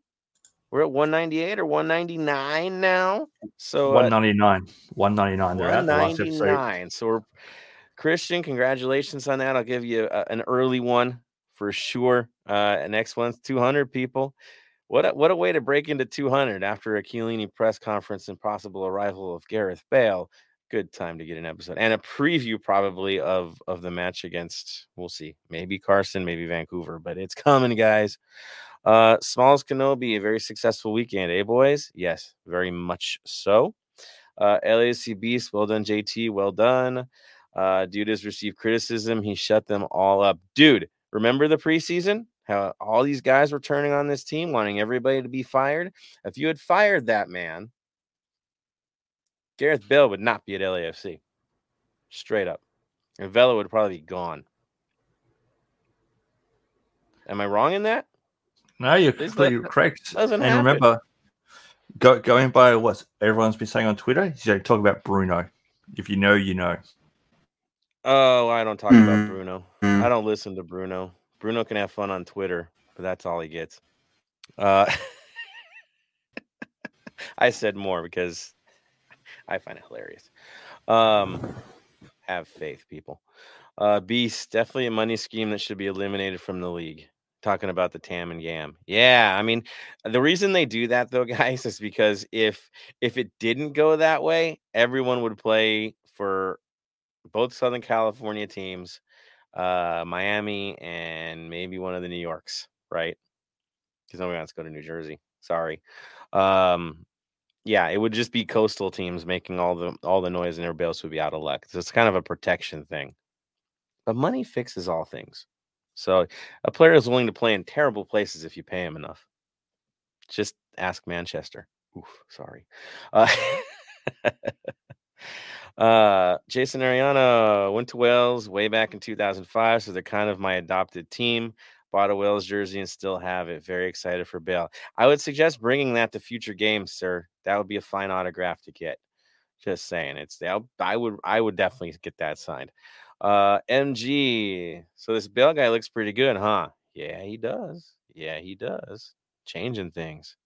We're at 198 or 199 now. So 199, uh, 199. 199. So we're Christian. Congratulations on that. I'll give you a, an early one for sure. Uh, next one's 200 people. What a, what a way to break into 200 after a Chiellini press conference and possible arrival of Gareth Bale. Good time to get an episode and a preview probably of of the match against we'll see maybe Carson maybe Vancouver but it's coming guys. Uh, Smalls Kenobi a very successful weekend, eh boys? Yes, very much so. Uh, LAC Beast, well done, JT, well done. Uh, dude has received criticism. He shut them all up. Dude, remember the preseason? how all these guys were turning on this team, wanting everybody to be fired. If you had fired that man, Gareth Bale would not be at LAFC. Straight up. And Vela would probably be gone. Am I wrong in that? No, you're completely correct. Doesn't and happen. remember, go, going by what everyone's been saying on Twitter, you talk about Bruno. If you know, you know. Oh, I don't talk about mm. Bruno. I don't listen to Bruno. Bruno can have fun on Twitter, but that's all he gets. Uh, I said more because I find it hilarious. Um, have faith, people. Uh, Beast, definitely a money scheme that should be eliminated from the league. Talking about the TAM and GAM. Yeah, I mean, the reason they do that though, guys, is because if if it didn't go that way, everyone would play for both Southern California teams uh, Miami, and maybe one of the New Yorks, right? Because nobody wants to go to New Jersey. Sorry. Um, yeah, it would just be coastal teams making all the all the noise, and everybody else would be out of luck. So it's kind of a protection thing. But money fixes all things. So a player is willing to play in terrible places if you pay him enough. Just ask Manchester. Oof, sorry. Uh, Uh, Jason Ariana went to Wales way back in 2005, so they're kind of my adopted team. Bought a Wales jersey and still have it. Very excited for Bale. I would suggest bringing that to future games, sir. That would be a fine autograph to get. Just saying, it's I would I would definitely get that signed. Uh, MG. So this Bale guy looks pretty good, huh? Yeah, he does. Yeah, he does. Changing things.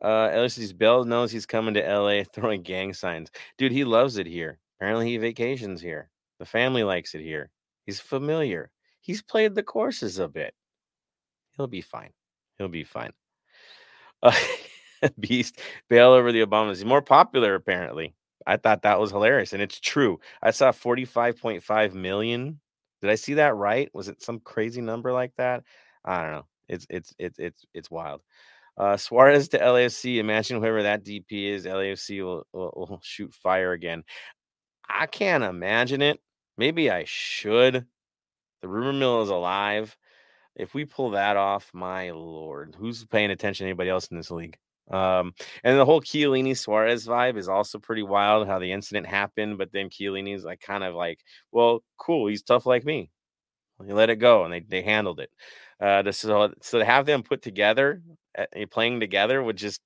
Uh, LSU's Bale knows he's coming to LA throwing gang signs. Dude, he loves it here. Apparently, he vacations here. The family likes it here. He's familiar. He's played the courses a bit. He'll be fine. He'll be fine. Uh, Beast Bale over the Obamas. He's more popular, apparently. I thought that was hilarious, and it's true. I saw 45.5 million. Did I see that right? Was it some crazy number like that? I don't know. It's it's it's it's it's wild. Uh, Suarez to LAFC. Imagine whoever that DP is, LAFC will, will, will shoot fire again. I can't imagine it. Maybe I should. The rumor mill is alive. If we pull that off, my lord, who's paying attention to anybody else in this league? Um, and the whole Chiellini Suarez vibe is also pretty wild. How the incident happened, but then Chiellini's like kind of like, well, cool, he's tough like me. You let it go, and they they handled it. Uh, so so to have them put together, playing together would just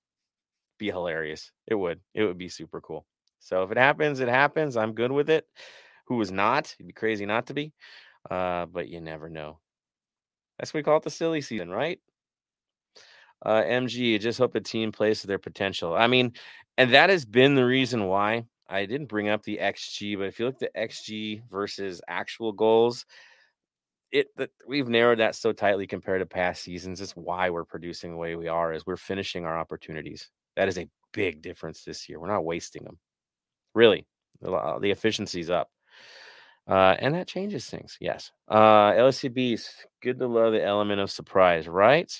be hilarious. It would. It would be super cool. So if it happens, it happens. I'm good with it. Who is not? It'd be crazy not to be. Uh, but you never know. That's what we call it the silly season, right? Uh, MG, just hope the team plays to their potential. I mean, and that has been the reason why I didn't bring up the XG, but if you look at the XG versus actual goals, it we've narrowed that so tightly compared to past seasons. It's why we're producing the way we are, is we're finishing our opportunities. That is a big difference this year. We're not wasting them. Really, the, efficiency's up. Uh, and that changes things. Yes. Uh, LCBs, good to love the element of surprise, right?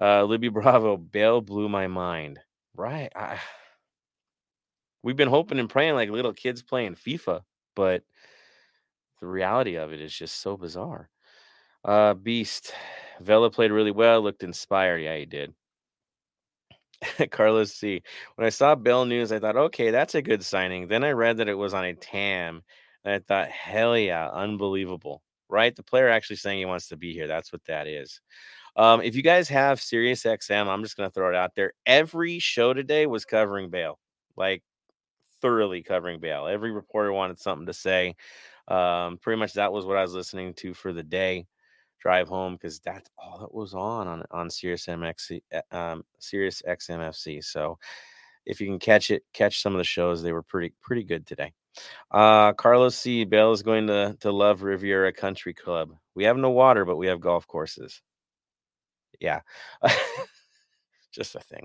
Uh, Libby Bravo, Bale blew my mind. Right. I, we've been hoping and praying like little kids playing FIFA, but the reality of it is just so bizarre. Uh, Beast, Vela played really well, looked inspired. Yeah, he did. Carlos C. When I saw Bale News, I thought, okay, that's a good signing. Then I read that it was on a TAM, and I thought, hell yeah, unbelievable. Right? The player actually saying he wants to be here. That's what that is. Um, if you guys have Sirius XM, I'm just gonna throw it out there. Every show today was covering Bale, like thoroughly covering Bale. Every reporter wanted something to say. Um, pretty much that was what I was listening to for the day drive home because that's all that was on on on Sirius MX eh, um Sirius XMFC. So if you can catch it, catch some of the shows. They were pretty pretty good today. Uh Carlos C. Bale is going to to love Riviera Country Club. We have no water, but we have golf courses. Yeah. Just a thing.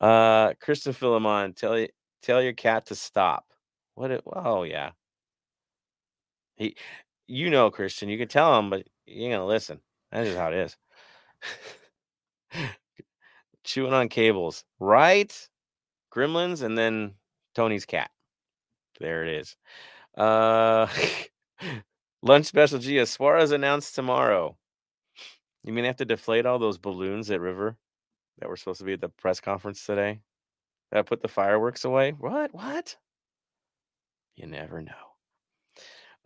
Uh Christian Philemon, tell you tell your cat to stop. What it oh yeah. He you know, Christian, you can tell him, but you ain't gonna listen. That's just how it is. Chewing on cables, right? Gremlins, and then Tony's cat. There it is. Uh, lunch special G. As Suarez announced tomorrow. You mean I have to deflate all those balloons at River that were supposed to be at the press conference today? That put the fireworks away? What? What? You never know.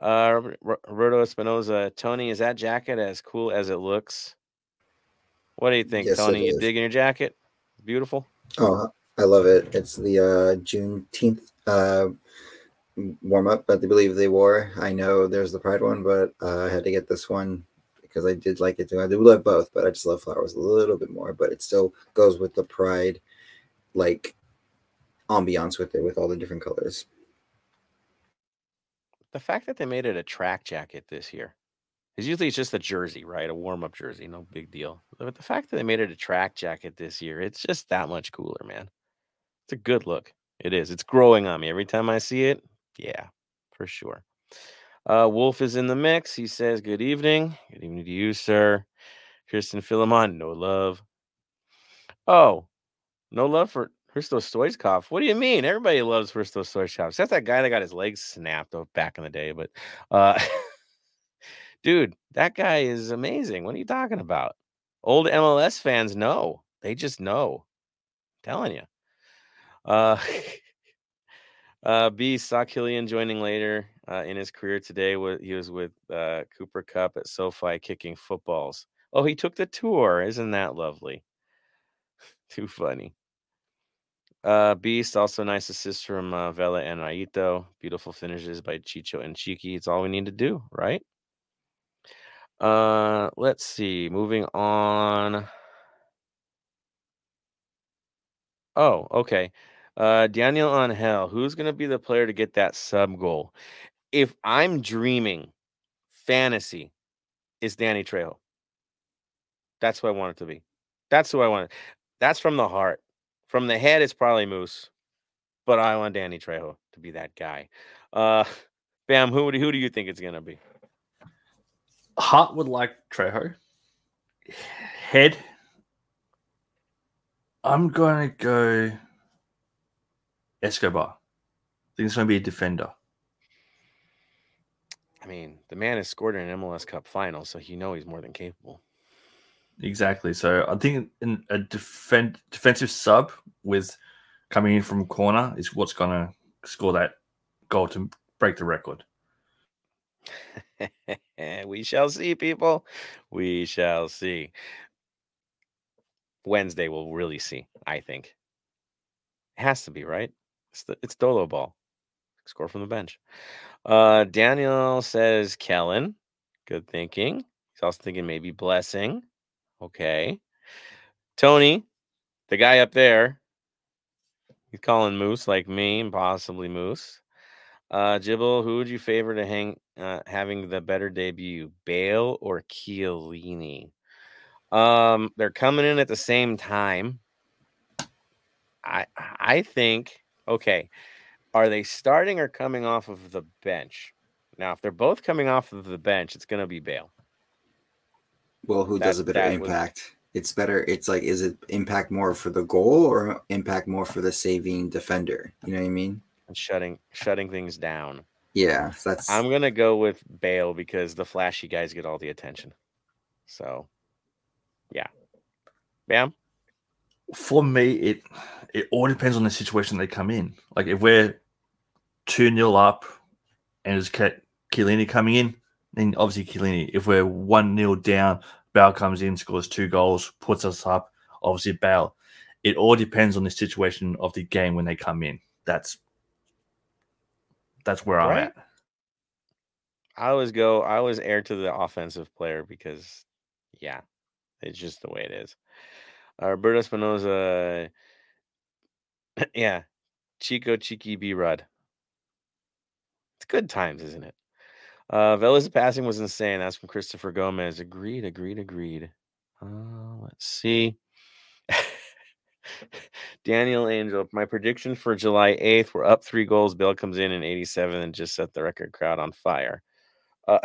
Uh, Roberto Espinoza, Tony, is that jacket as cool as it looks? What do you think, yes, Tony? You digging your jacket? Beautiful. Oh, I love it. It's the uh, Juneteenth uh, warm up that I believe they wore. I know there's the Pride one, but uh, I had to get this one because I did like it too. I do love both, but I just love flowers a little bit more. But it still goes with the Pride like ambiance with it, with all the different colors the fact that they made it a track jacket this year, because usually it's just a jersey, right? A warm up jersey, no big deal. But the fact that they made it a track jacket this year, it's just that much cooler, man. It's a good look. It is. It's growing on me every time I see it. Yeah, for sure. Uh, Wolf is in the mix. He says, Good evening. Good evening to you, sir. Christian Philemon, no love. Oh, no love for Hristo Stoichkov. What do you mean? Everybody loves Hristo Stoichkov. Except that guy that got his legs snapped back in the day. But uh dude, that guy is amazing. What are you talking about? Old MLS fans know. They just know. I'm telling you. Uh uh B joining later uh, in his career today. He was with uh, Cooper Kupp at SoFi kicking footballs. Oh, he took the tour. Isn't that lovely? Too funny. Uh, Beast, also nice assist from uh, Vela and Aito. Beautiful finishes by Chicho and Chiki. It's all we need to do, right? Uh, let's see. Moving on. Oh, okay. Uh, Daniel Angel, who's going to be the player to get that sub goal? If I'm dreaming fantasy, is Danny Trejo. That's who I want it to be. That's who I want. It. That's from the heart. From the head, it's probably Moose, but I want Danny Trejo to be that guy. Uh, Bam, who who do you think it's gonna be? Hart would like Trejo. Head, I'm gonna go Escobar. I think it's gonna be a defender. I mean, the man has scored in an MLS Cup final, so you know he's more than capable. Exactly. So I think in a defend, defensive sub with coming in from corner is what's going to score that goal to break the record. we shall see, people. We shall see. Wednesday we'll really see, I think. It has to be, right? It's the, it's Dolo ball. Score from the bench. Uh Daniel says Kellyn. Good thinking. He's also thinking maybe blessing. Okay. Tony, the guy up there, he's calling Moose like me possibly Moose. Uh Jibble, who would you favor to hang uh, having the better debut, Bale or Chiellini? Um, they're coming in at the same time. I I think okay. Are they starting or coming off of the bench? Now, if they're both coming off of the bench, it's going to be Bale. Well, who That- does a better that was- impact? It's better. It's like, is it impact more for the goal or impact more for the saving defender? You know what I mean? And shutting shutting things down. Yeah, that's I'm gonna go with Bale because the flashy guys get all the attention. So, yeah, Bam. For me, it it all depends on the situation they come in. Like if we're two 0 up and it's Ke- Chiellini coming in, then obviously Chiellini, If we're one 0 down, Bale comes in, scores two goals, puts us up. Obviously Bale. It all depends on the situation of the game when they come in. That's that's where I'm at. I always go. I always err to the offensive player because, yeah, it's just the way it is. Uh, Roberto Espinoza, yeah, Chico Chiqui B Rud. It's good times, isn't it? Uh, Vela's passing was insane. That's from Christopher Gomez. Agreed, agreed, agreed. Uh, let's see. Daniel Angel, my prediction for July 8th, we're up three goals. Bill comes in in 87 and just set the record crowd on fire. Uh,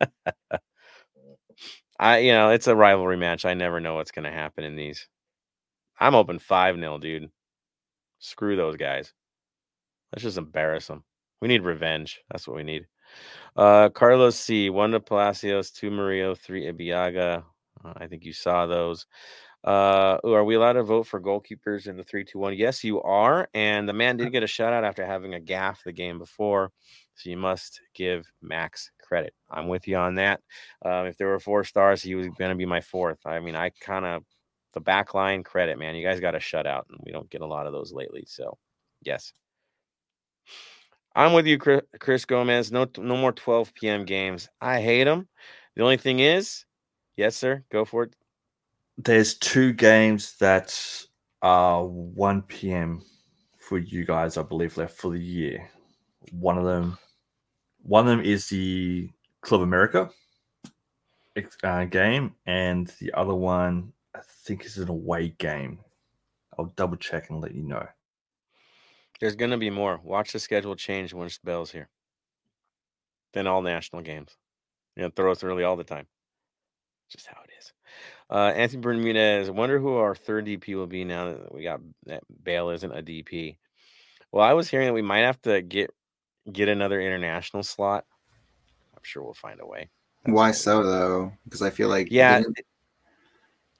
I, you know, it's a rivalry match. I never know what's going to happen in these. I'm open 5 0, dude. Screw those guys. Let's just embarrass them. We need revenge. That's what we need. Uh, Carlos C. One to Palacios, two Murillo, three Ibeagha. Uh, I think you saw those. Uh, ooh, are we allowed to vote for goalkeepers in the three, two, one? Yes, you are. And the man did get a shutout after having a gaff the game before. So you must give Max credit. I'm with you on that. Um, if there were four stars, he was going to be my fourth. I mean, I kind of the back line credit, man. You guys got a shutout, and we don't get a lot of those lately. So, yes, I'm with you, Chris, Gomez. No, no more 12 p.m. games. I hate them. The only thing is, yes, sir, go for it. There's two games that are 1 p.m. for you guys, I believe, left for the year. One of them, one of them is the Club America uh, game, and the other one, I think, is an away game. I'll double check and let you know. There's going to be more. Watch the schedule change once the bell's here. Then all national games. You know, throw us early all the time. Just how it is. Uh, Anthony Bermudez, I wonder who our third DP will be now that we got that Bale isn't a DP. Well, I was hearing that we might have to get get another international slot. I'm sure we'll find a way. That's why so though? Because I feel like Yeah. didn't-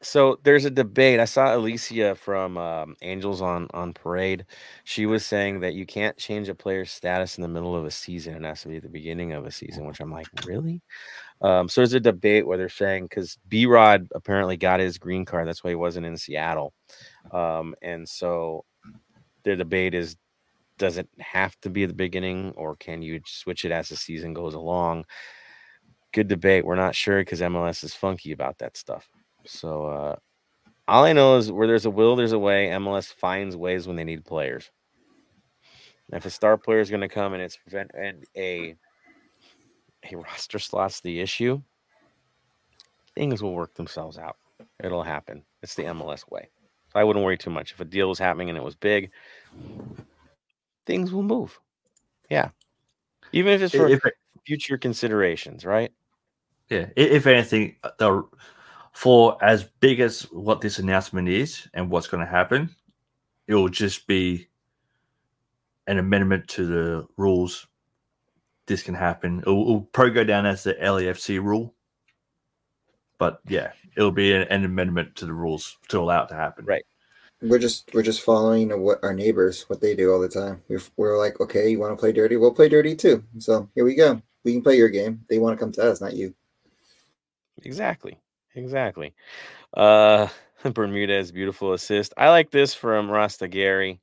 So there's a debate. I saw Alicia from um, Angels on on Parade. She was saying that you can't change a player's status in the middle of a season. It has to be at the beginning of a season, which I'm like, really? Um, so there's a debate where they're saying because B Rod apparently got his green card, that's why he wasn't in Seattle. Um, and so the debate is does it have to be the beginning or can you switch it as the season goes along? Good debate. We're not sure because MLS is funky about that stuff. So uh, all I know is where there's a will, there's a way. MLS finds ways when they need players. And if a star player is going to come and it's prevent and a a roster slot's the issue, things will work themselves out. It'll happen. It's the MLS way. So I wouldn't worry too much. If a deal was happening and it was big, things will move. Yeah. Even if it's for If, future considerations, right? yeah, if anything, uh, the for as big as what this announcement is and what's going to happen, it will just be an amendment to the rules. This can happen. It will, it will probably go down as the LAFC rule, But yeah, it'll be an, an amendment to the rules to allow it to happen. Right. We're just we're just following what our neighbors what they do all the time. We're, we're like, okay, you want to play dirty? We'll play dirty too. So here we go. We can play your game. They want to come to us, not you. Exactly. Exactly. Uh Bermudez, beautiful assist. I like this from Rasta Gary.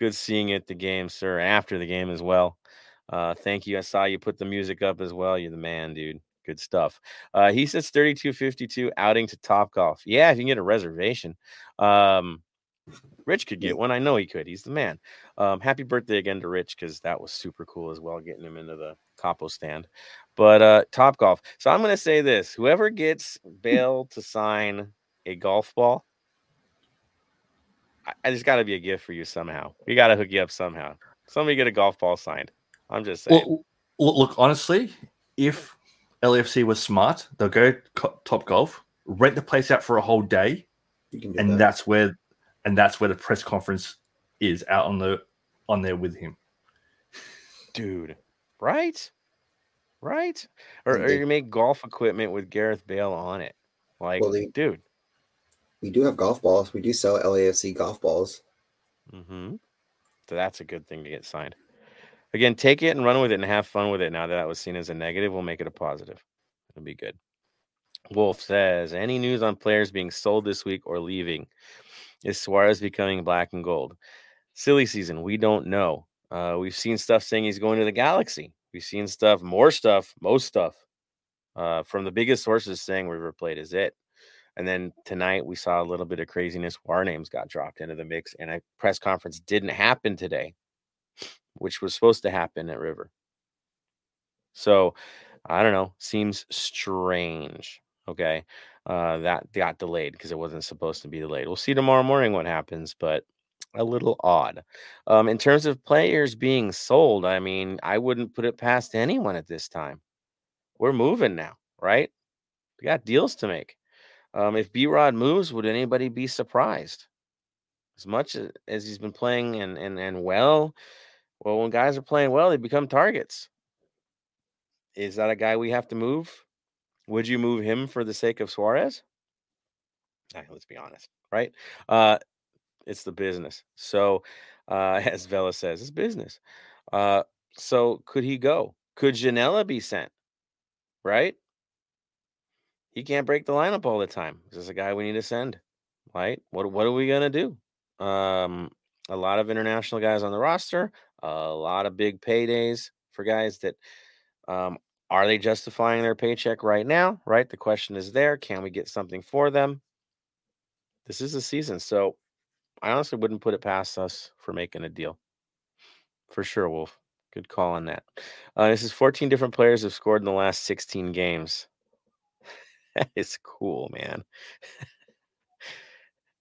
Good seeing it the game, sir. After the game as well. Uh, thank you. I saw you put the music up as well. You're the man, dude. Good stuff. Uh, he says 3252 outing to Top Golf. Yeah, if you can get a reservation. Um, Rich could get one. I know he could. He's the man. Um, happy birthday again to Rich because that was super cool as well, getting him into the capo stand. But uh, Top Golf. So I'm going to say this: whoever gets Bale to sign a golf ball, I, I just got to be a gift for you somehow. We got to hook you up somehow. Somebody get a golf ball signed. I'm just saying. Well, look, look, honestly, if LAFC was smart, they'll go co- Top Golf, rent the place out for a whole day, You can do and that. that's where and that's where the press conference is out on the on there with him. dude. Right? Right? Or, or you make golf equipment with Gareth Bale on it. Like, Well, they- dude. we do have golf balls. We do sell LAFC golf balls. Mm-hmm. So that's a good thing to get signed. Again, take it and run with it and have fun with it. Now that that was seen as a negative, we'll make it a positive. It'll be good. Wolf says, any news on players being sold this week or leaving? Is Suarez becoming black and gold? Silly season. We don't know. Uh, we've seen stuff saying he's going to the Galaxy. We've seen stuff, more stuff, most stuff uh, from the biggest sources saying River Plate is it. And then tonight we saw a little bit of craziness. Our names got dropped into the mix, and a press conference didn't happen today, which was supposed to happen at River. So I don't know. Seems strange. Okay. Uh, that got delayed because it wasn't supposed to be delayed. We'll see tomorrow morning what happens, but a little odd. Um, in terms of players being sold, I mean, I wouldn't put it past anyone at this time. We're moving now, right? We got deals to make. Um, if B Rod moves, would anybody be surprised? As much as, he's been playing and, and and well, well, when guys are playing well, they become targets. Is that a guy we have to move? Would you move him for the sake of Suarez? Let's be honest, right? Uh, it's the business. So, uh, as Vela says, it's business. Uh, so could he go? Could Ginella be sent? Right? He can't break the lineup all the time. Is This is a guy we need to send. Right? What what are we gonna do? Um, a lot of international guys on the roster, a lot of big paydays for guys that um, are they justifying their paycheck right now? Right? The question is there. Can we get something for them? This is the season. So I honestly wouldn't put it past us for making a deal. For sure, Wolf. Good call on that. Uh, this is 14 different players have scored in the last 16 games. is cool, man.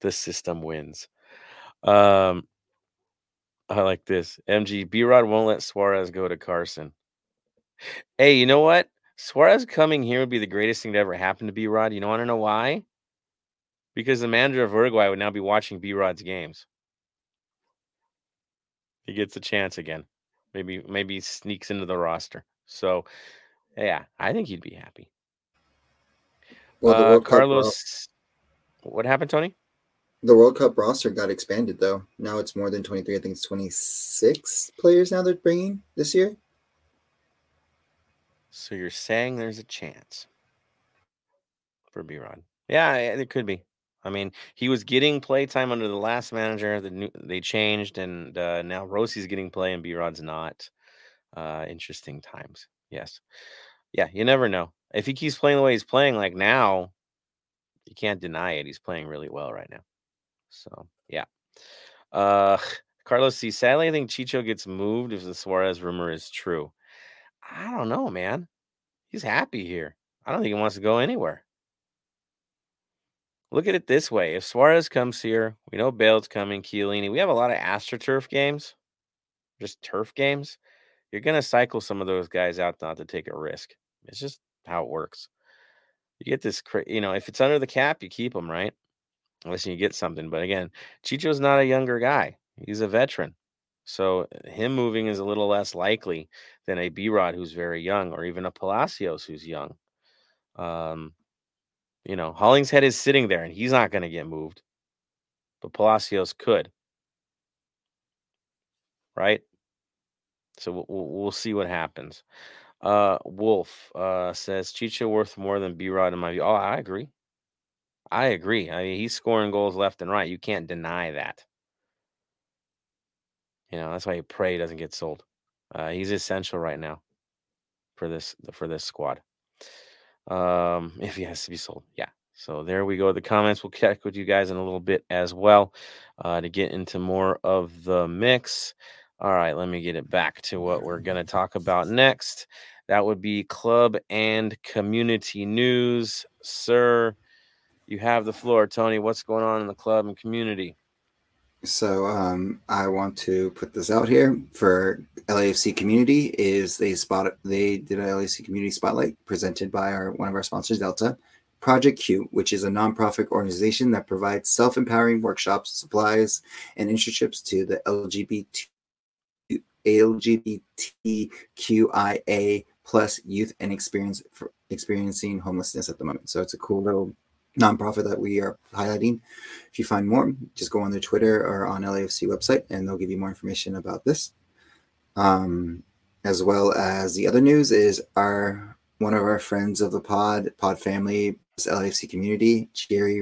the system wins. Um, I like this. MG B Rod won't let Suarez go to Carson. Hey, you know what? Suarez coming here would be the greatest thing to ever happen to B Rod. You know, want to know why? Because the manager of Uruguay would now be watching B Rod's games. He gets a chance again. Maybe maybe he sneaks into the roster. So yeah, I think he'd be happy. Well, the uh, World Cup, Carlos, what happened, Tony? the World Cup roster got expanded though. Now it's more than twenty three. I think it's twenty six players now they're bringing this year. So you're saying there's a chance for B Rod? Yeah, it could be. I mean, he was getting play time under the last manager. The new, they changed, and uh, now Rossi's getting play, and B Rod's not. Uh, interesting times. Yes. Yeah, you never know. If he keeps playing the way he's playing, like now, you can't deny it. He's playing really well right now. So yeah. Uh, Carlos C. Sadly, I think Chicho gets moved if the Suarez rumor is true. I don't know, man. He's happy here. I don't think he wants to go anywhere. Look at it this way. If Suarez comes here, we know Bale's coming, Chiellini. We have a lot of AstroTurf games, just turf games. You're going to cycle some of those guys out not to take a risk. It's just how it works. You get this, you know, if it's under the cap, you keep them, right? Unless you get something. But again, Chicho's not a younger guy, he's a veteran. So him moving is a little less likely than a B Rod who's very young, or even a Palacios who's young. Um, You know, Hollingshead is sitting there and he's not going to get moved, but Palacios could. Right? So we'll, we'll, see what happens. Uh, Wolf uh, says Chicha worth more than B Rod in my view. Oh, I agree. I agree. I mean, he's scoring goals left and right. You can't deny that. You know, that's why you pray he doesn't get sold. Uh, he's essential right now for this for this squad. Um, if he has to be sold, yeah. So there we go. The comments. We'll check with you guys in a little bit as well uh, to get into more of the mix. All right, let me get it back to what we're going to talk about next. That would be club and community news, sir. You have the floor, Tony. What's going on in the club and community? So um, I want to put this out here for LAFC community. Is they spot they did a LAFC community spotlight presented by our one of our sponsors, Delta Project Q, which is a nonprofit organization that provides self empowering workshops, supplies, and internships to the LGBT LGBTQIA plus youth and experience experiencing homelessness at the moment. So it's a cool little nonprofit that we are highlighting. If you find more, just go on their Twitter or on LAFC website, and they'll give you more information about this. Um, as well as the other news is our one of our friends of the pod, pod family, LAFC community, Jerry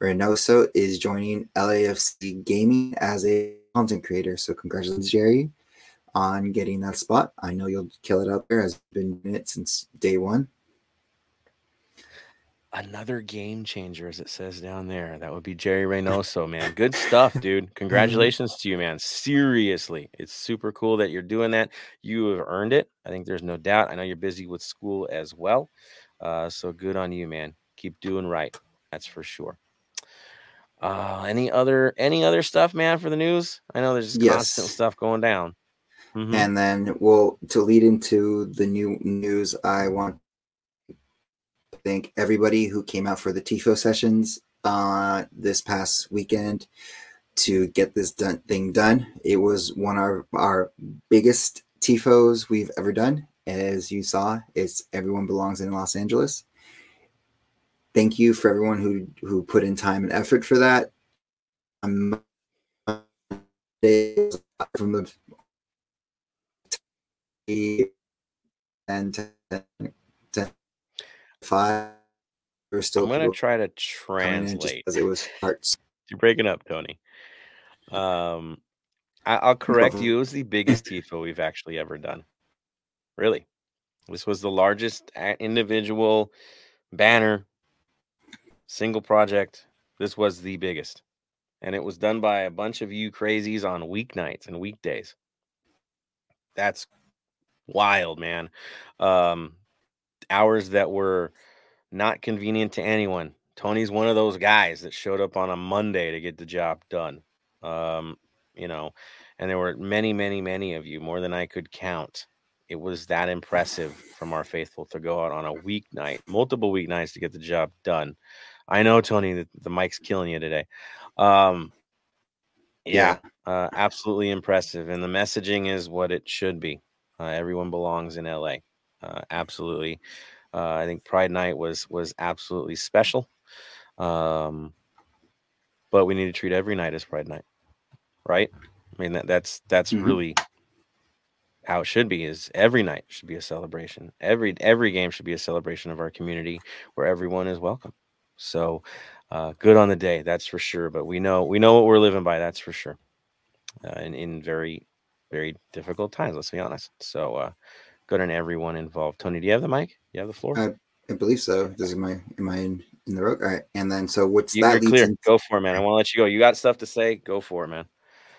Reynoso, is joining LAFC Gaming as a content creator. So congratulations, Jerry, on getting that spot. I know you'll kill it out there. Has been it since day one another game changer, as it says down there. That would be Jerry Reynoso, man. Good stuff, dude. Congratulations to you, man. Seriously, it's super cool that you're doing that. You have earned it. I think there's no doubt. I know you're busy with school as well. Uh, so good on you, man. Keep doing right. That's for sure. Uh, any other any other stuff, man, for the news? I know there's yes. constant stuff going down. Mm-hmm. And then, well, to lead into the new news, I want thank everybody who came out for the TIFO sessions uh, this past weekend to get this done, thing done. It was one of our biggest TIFOs we've ever done. As you saw, it's Everyone Belongs in Los Angeles. Thank you for everyone who who put in time and effort for that. From the and five. We're still. I'm gonna try to translate because it was hearts. You're breaking up, Tony. Um, I, will correct you. It was the biggest TIFO we've actually ever done. Really, this was the largest individual banner, single project. This was the biggest, and it was done by a bunch of you crazies on weeknights and weekdays. That's wild, man. Um, hours that were not convenient to anyone. Tony's one of those guys that showed up on a Monday to get the job done. Um, you know, and there were many, many, many of you, more than I could count. It was that impressive from our faithful to go out on a weeknight, multiple weeknights to get the job done. I know, Tony, that the mic's killing you today. Um, yeah. Uh, absolutely impressive. And the messaging is what it should be. Uh, everyone belongs in LA. Uh, absolutely. Uh, I think Pride Night was was absolutely special. Um, but we need to treat every night as Pride Night, right? I mean that that's that's mm-hmm. really how it should be. Is every night should be a celebration. Every every game should be a celebration of our community where everyone is welcome. So uh, good on the day, that's for sure. But we know we know what we're living by. That's for sure. Uh, in in very very difficult times. Let's be honest. So uh, good on everyone involved. Tony, do you have the mic? You have the floor. I, I believe so. This is my am I in, in the road? All right. And then so what's you, that? You're clear. Go for it, man. I want to let you go. You got stuff to say? Go for it, man.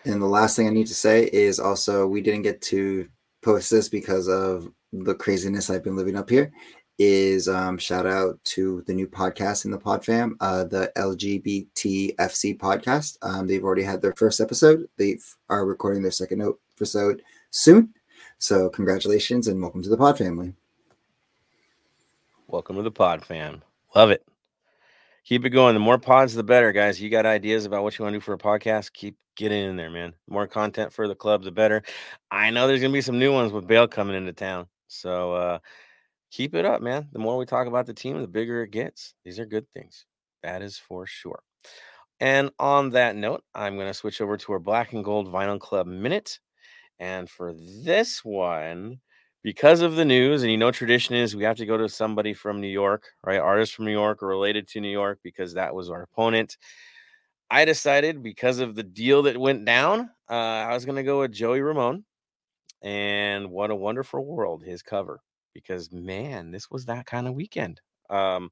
And the last thing I need to say is also we didn't get to post this because of the craziness I've been living up here. Is um, shout out to the new podcast in the Pod Fam, uh, the LGBTFC podcast. Um, they've already had their first episode. They are recording their second episode soon. So congratulations and welcome to the Pod family. Welcome to the Pod fam. Love it. Keep it going. The more pods, the better, guys. You got ideas about what you want to do for a podcast? Keep getting in there, man. The more content for the club, the better. I know there's gonna be some new ones with Bale coming into town. So uh keep it up, man. The more we talk about the team, the bigger it gets. These are good things. That is for sure. And on that note, I'm going to switch over to our Black and Gold Vinyl Club minute. And for this one, because of the news, and you know, tradition is we have to go to somebody from New York, right? Artists from New York or related to New York because that was our opponent. I decided because of the deal that went down, uh, I was going to go with Joey Ramone. And what a wonderful world, his cover. Because man, this was that kind of weekend. Um,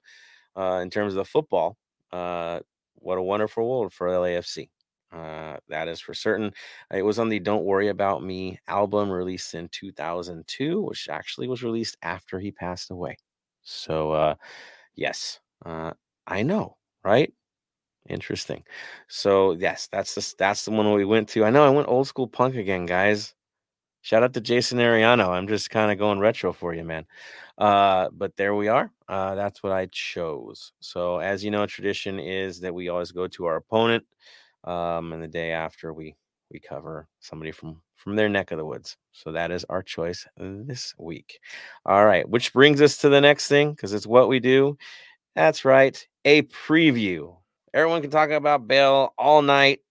uh, in terms of the football, uh, what a wonderful world for LAFC. Uh, that is for certain. It was on the Don't Worry About Me album released in 2002, which actually was released after he passed away. So, uh, yes, uh, I know, right? Interesting. So, yes, that's the, that's the one we went to. I know I went old school punk again, guys. Shout out to Jason Ariano. I'm just kind of going retro for you, man. Uh, but there we are. Uh, that's what I chose. So, as you know, tradition is that we always go to our opponent um, and the day after we we cover somebody from from their neck of the woods. So that is our choice this week. All right, which brings us to the next thing because it's what we do. That's right, a preview. Everyone can talk about Bale all night,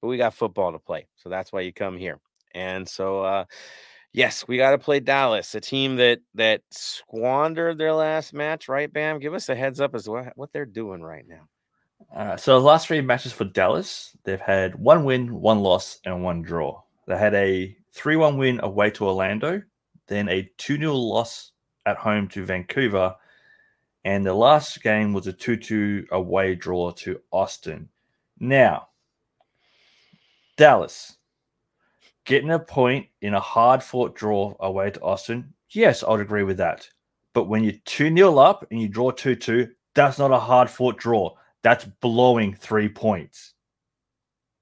but we got football to play. So that's why you come here. And so uh yes, we got to play Dallas, a team that that squandered their last match, right? Bam, give us a heads up as what what they're doing right now. Uh, so the last three matches for Dallas, they've had one win, one loss, and one draw. They had a 3-1 win away to Orlando, then a 2-0 loss at home to Vancouver, and the last game was a 2-2 away draw to Austin. Now, Dallas getting a point in a hard-fought draw away to Austin. Yes, I'd agree with that. But when you're 2-0 up and you draw 2-2, that's not a hard-fought draw that's blowing three points.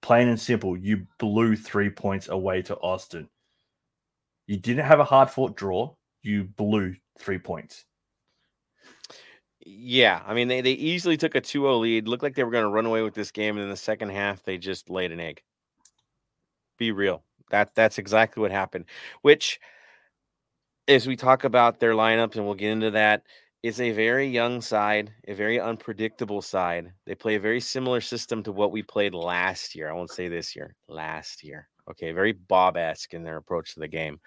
Plain and simple, you blew three points away to Austin. You didn't have a hard fought draw, you blew three points. Yeah, I mean they, they easily took a 2-0 lead. Looked like they were going to run away with this game, and in the second half, they just laid an egg. Be real. That that's exactly what happened. Which, as we talk about their lineups, and we'll get into that, it's a very young side, a very unpredictable side. They play a very similar system to what we played last year. I won't say this year, last year. Okay, very Bob esque in their approach to the game,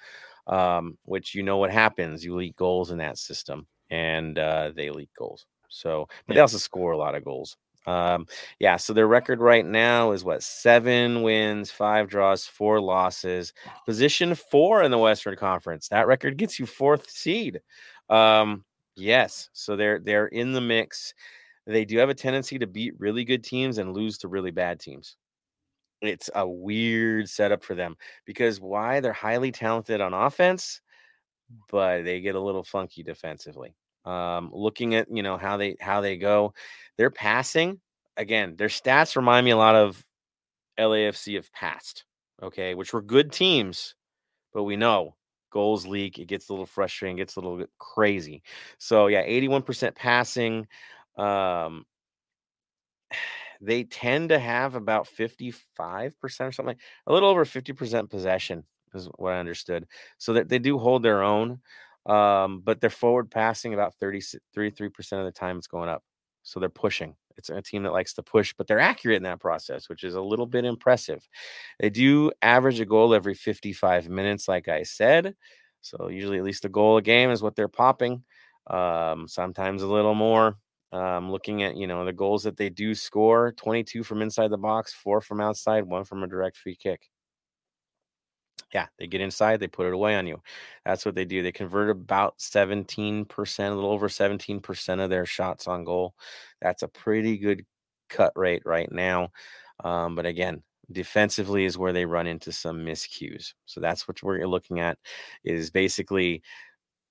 um, which you know what happens. You leak goals in that system, and uh, they leak goals. So, but they also score a lot of goals. Um, yeah, so their record right now is what seven wins, five draws, four losses, position four in the Western Conference. That record gets you fourth seed. Um, Yes, so they're they're in the mix. They do have a tendency to beat really good teams and lose to really bad teams. It's a weird setup for them because why they're highly talented on offense, but they get a little funky defensively. Um, looking at you know how they how they go, they're passing again. Their stats remind me a lot of LAFC of past, okay, which were good teams, but we know goals leak. It gets a little frustrating, gets a little crazy. So yeah, 81% passing. Um, they tend to have about 55% or something, a little over 50% possession is what I understood. So that they do hold their own. Um, but they're forward passing about 30, 33% of the time it's going up. So they're pushing. It's a team that likes to push, but they're accurate in that process, which is a little bit impressive. They do average a goal every 55 minutes, like I said. So usually at least a goal a game is what they're popping. Um, sometimes a little more. Um, looking at you know the goals that they do score 22 from inside the box four from outside one from a direct free kick yeah, they get inside, they put it away on you. That's what they do. They convert about 17%, a little over 17% of their shots on goal. That's a pretty good cut rate right now. Um, but again, defensively is where they run into some miscues. So that's what we're looking at is basically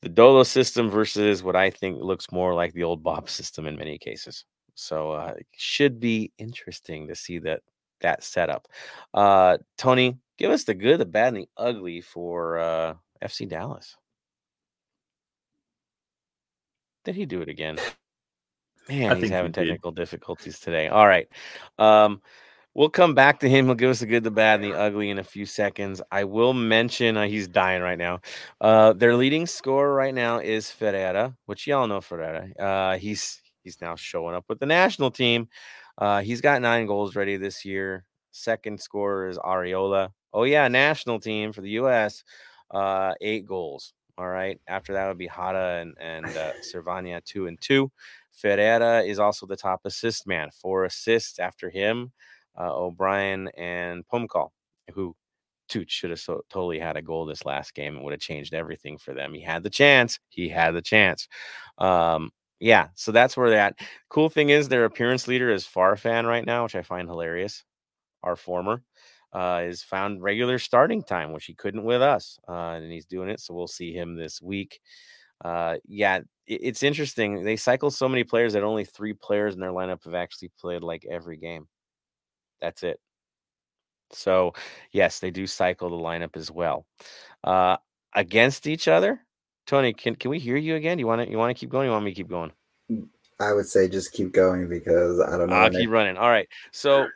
the Dolo system versus what I think looks more like the old Bob system in many cases. So uh, it should be interesting to see that that setup. Uh, Tony, give us the good, the bad, and the ugly for uh, FC Dallas. Did he do it again? Man, I he's having technical did. difficulties today. All right. Um, We'll come back to him. He'll give us the good, the bad, and the ugly in a few seconds. I will mention uh, he's dying right now. Uh, their leading scorer right now is Ferreira, which y'all know Ferreira. Uh, he's he's now showing up with the national team. Uh, he's got nine goals ready this year. Second scorer is Arriola. Oh yeah, national team for the U.S. Uh, eight goals. All right. After that would be Jara and and uh, Servania two and two. Ferreira is also the top assist man, four assists after him uh, Obrian and Pomykal, who Tooch should have so, totally had a goal this last game and would have changed everything for them. He had the chance. He had the chance. Um, yeah, so that's where they're at. Cool thing is their appearance leader is Farfan right now, which I find hilarious. Our former uh, is found regular starting time, which he couldn't with us, uh, and he's doing it. So we'll see him this week. Uh, yeah, it, it's interesting. They cycle so many players that only three players in their lineup have actually played like every game. That's it. So, yes, they do cycle the lineup as well. Uh, against each other, Tony, can can we hear you again? You want to you want to keep going? You want me to keep going? I would say just keep going because I don't know. I'll keep running. All right. So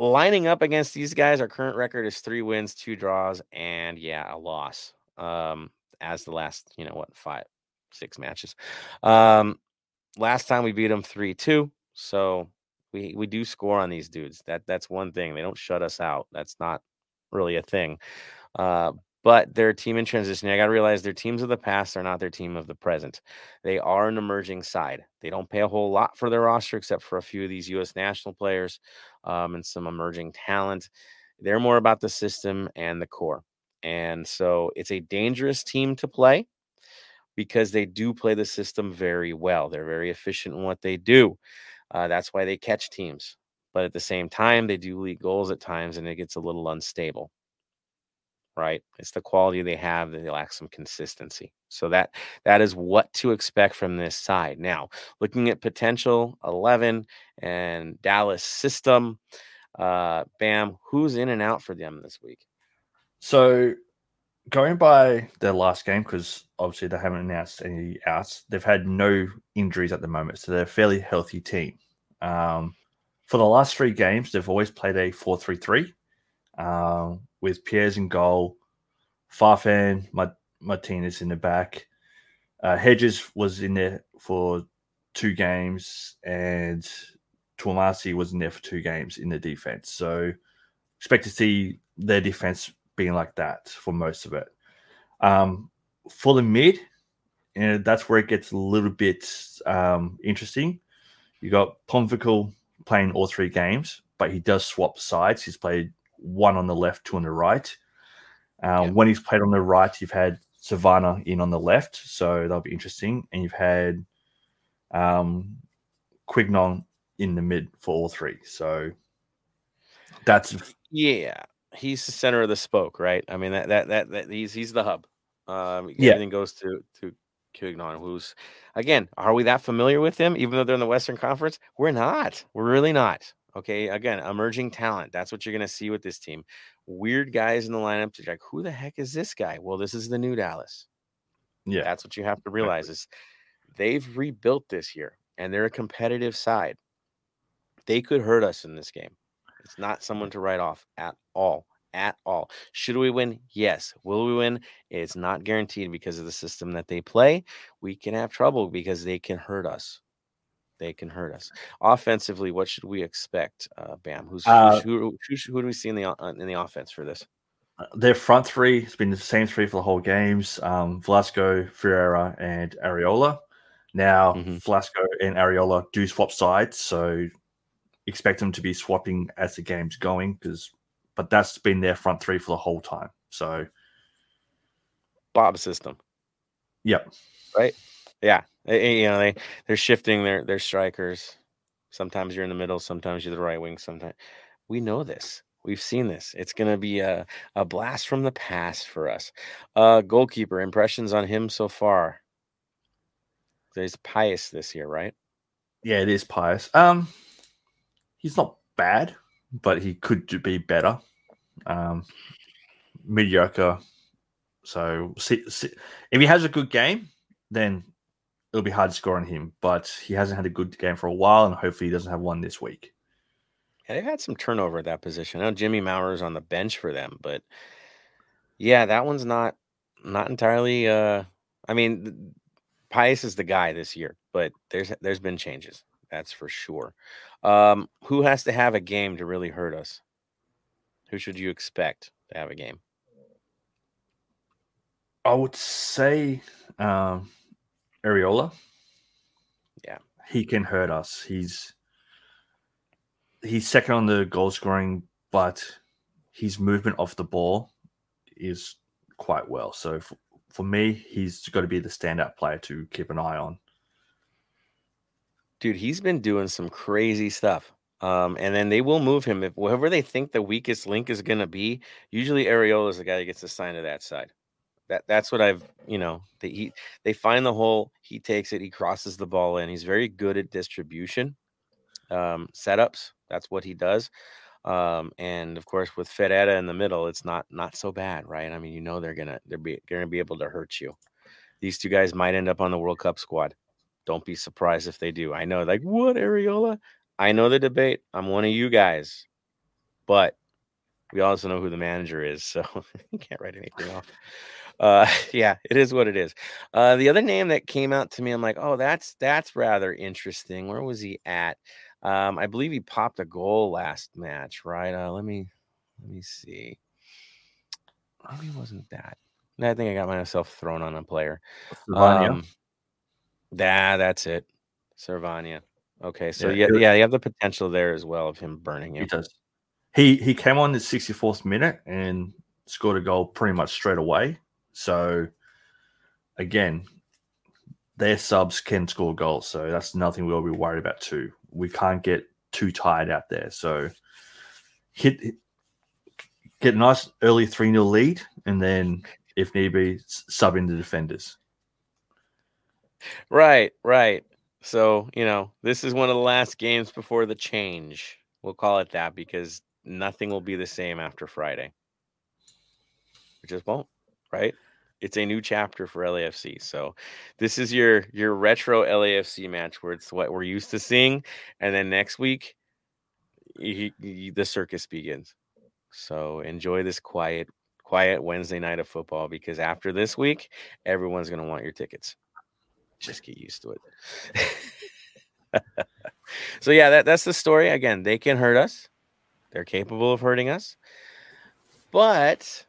lining up against these guys, our current record is three wins, two draws, and yeah, a loss. Um, as the last, you know what, five, six matches. Um, last time we beat them three two. So we we do score on these dudes. That that's one thing. They don't shut us out. That's not really a thing. Uh, but their team in transition. I got to realize their teams of the past are not their team of the present. They are an emerging side. They don't pay a whole lot for their roster, except for a few of these U.S. national players um, and some emerging talent. They're more about the system and the core. And so it's a dangerous team to play because they do play the system very well. They're very efficient in what they do. Uh, that's why they catch teams. But at the same time, they do leak goals at times and it gets a little unstable. Right? It's the quality they have that they lack some consistency. So that that is what to expect from this side. Now, looking at potential 11 and Dallas system, uh, bam, who's in and out for them this week? So going by their last game, because obviously they haven't announced any outs, they've had no injuries at the moment, so they're a fairly healthy team. Um, for the last three games, they've always played a 4 3 3 um, with Piers in goal, Farfan, Martinez in the back. Uh, Hedges was in there for two games, and Twumasi was in there for two games in the defense. So expect to see their defense being like that for most of it. Um, for the mid, and that's where it gets a little bit um, interesting. You got Pomykal playing all three games, but he does swap sides. He's played one on the left, two on the right. Um, yeah. When he's played on the right, you've had Savannah in on the left, so that'll be interesting. And you've had um, Quignon in the mid for all three. So that's yeah he's the center of the spoke, right? I mean that that that, that he's he's the hub. Um, yeah. everything goes to to Quignon, who's again, are we that familiar with him? Even though they're in the Western Conference, we're not. We're really not. Okay, again, emerging talent. That's what you're going to see with this team. Weird guys in the lineup. To like, who the heck is this guy? Well, this is the new Dallas. Yeah, that's what you have to realize is they've rebuilt this year, and they're a competitive side. They could hurt us in this game. It's not someone to write off at all. At all. Should we win? Yes. Will we win? It's not guaranteed because of the system that they play. We can have trouble because they can hurt us. They can hurt us. Offensively, what should we expect? Uh, Bam, who's uh, who, who, who, who, do we see in the uh, in the offense for this? Uh, their front three has been the same three for the whole games: um, Velasco, Ferreira, and Arriola. Now, mm-hmm. Velasco and Arriola do swap sides, so expect them to be swapping as the game's going because but that's been their front three for the whole time. So Bob system. Yep. Right. Yeah. You know, they they're shifting their their strikers. Sometimes you're in the middle, sometimes you're the right wing, sometimes we know this. We've seen this. It's gonna be a, a blast from the past for us. Uh goalkeeper impressions on him so far. There's Pious this year, right? Yeah, it is Pius. Um he's not bad, but he could be better. Um, mediocre. So see, see, if he has a good game, then it'll be hard to score on him. But he hasn't had a good game for a while, and hopefully he doesn't have one this week. Yeah, they've had some turnover at that position. I know Jimmy Maurer's on the bench for them, but yeah, that one's not not entirely. Uh, I mean, Pius is the guy this year, but there's there's been changes. That's for sure. Um, who has to have a game to really hurt us? Who should you expect to have a game? I would say um, Arriola. Yeah. he can hurt us. He's he's second on the goal scoring, but his movement off the ball is quite well. So for, for me, he's got to be the standout player to keep an eye on. Dude, he's been doing some crazy stuff. Um, and then they will move him if whoever they think the weakest link is going to be. Usually, Arriola is the guy that gets assigned to that side. That that's what I've you know. They he they find the hole, he takes it, he crosses the ball in. He's very good at distribution, um, setups. That's what he does. Um, and of course, with Ferreira in the middle, it's not not so bad, right? I mean, you know they're gonna they're be, gonna be able to hurt you. These two guys might end up on the World Cup squad. Don't be surprised if they do. I know, like what Arriola. I know the debate. I'm one of you guys, but we also know who the manager is, so you can't write anything off. Uh, yeah, it is what it is. Uh, the other name that came out to me, I'm like, oh, that's that's rather interesting. Where was he at? Um, I believe he popped a goal last match, right? Uh, let me let me see. Maybe it wasn't that. I think I got myself thrown on a player. Um, yeah, that's it. Servania. Okay, so Yeah, yeah, yeah, you have the potential there as well of him burning he does. He he came on the 64th minute and scored a goal pretty much straight away. So again, their subs can score goals, so that's nothing we'll be worried about too. We can't get too tired out there. So hit get a nice early 3 0 lead, and then if need be, sub in the defenders. Right, right. So, you know, this is one of the last games before the change. We'll call it that because nothing will be the same after Friday. It just won't, right? It's a new chapter for LAFC. So this is your your retro LAFC match where it's what we're used to seeing, and then next week y- y- the circus begins. So enjoy this quiet, quiet Wednesday night of football because after this week, everyone's gonna want your tickets just get used to it. so yeah, that, that's the story. Again, they can hurt us. They're capable of hurting us. But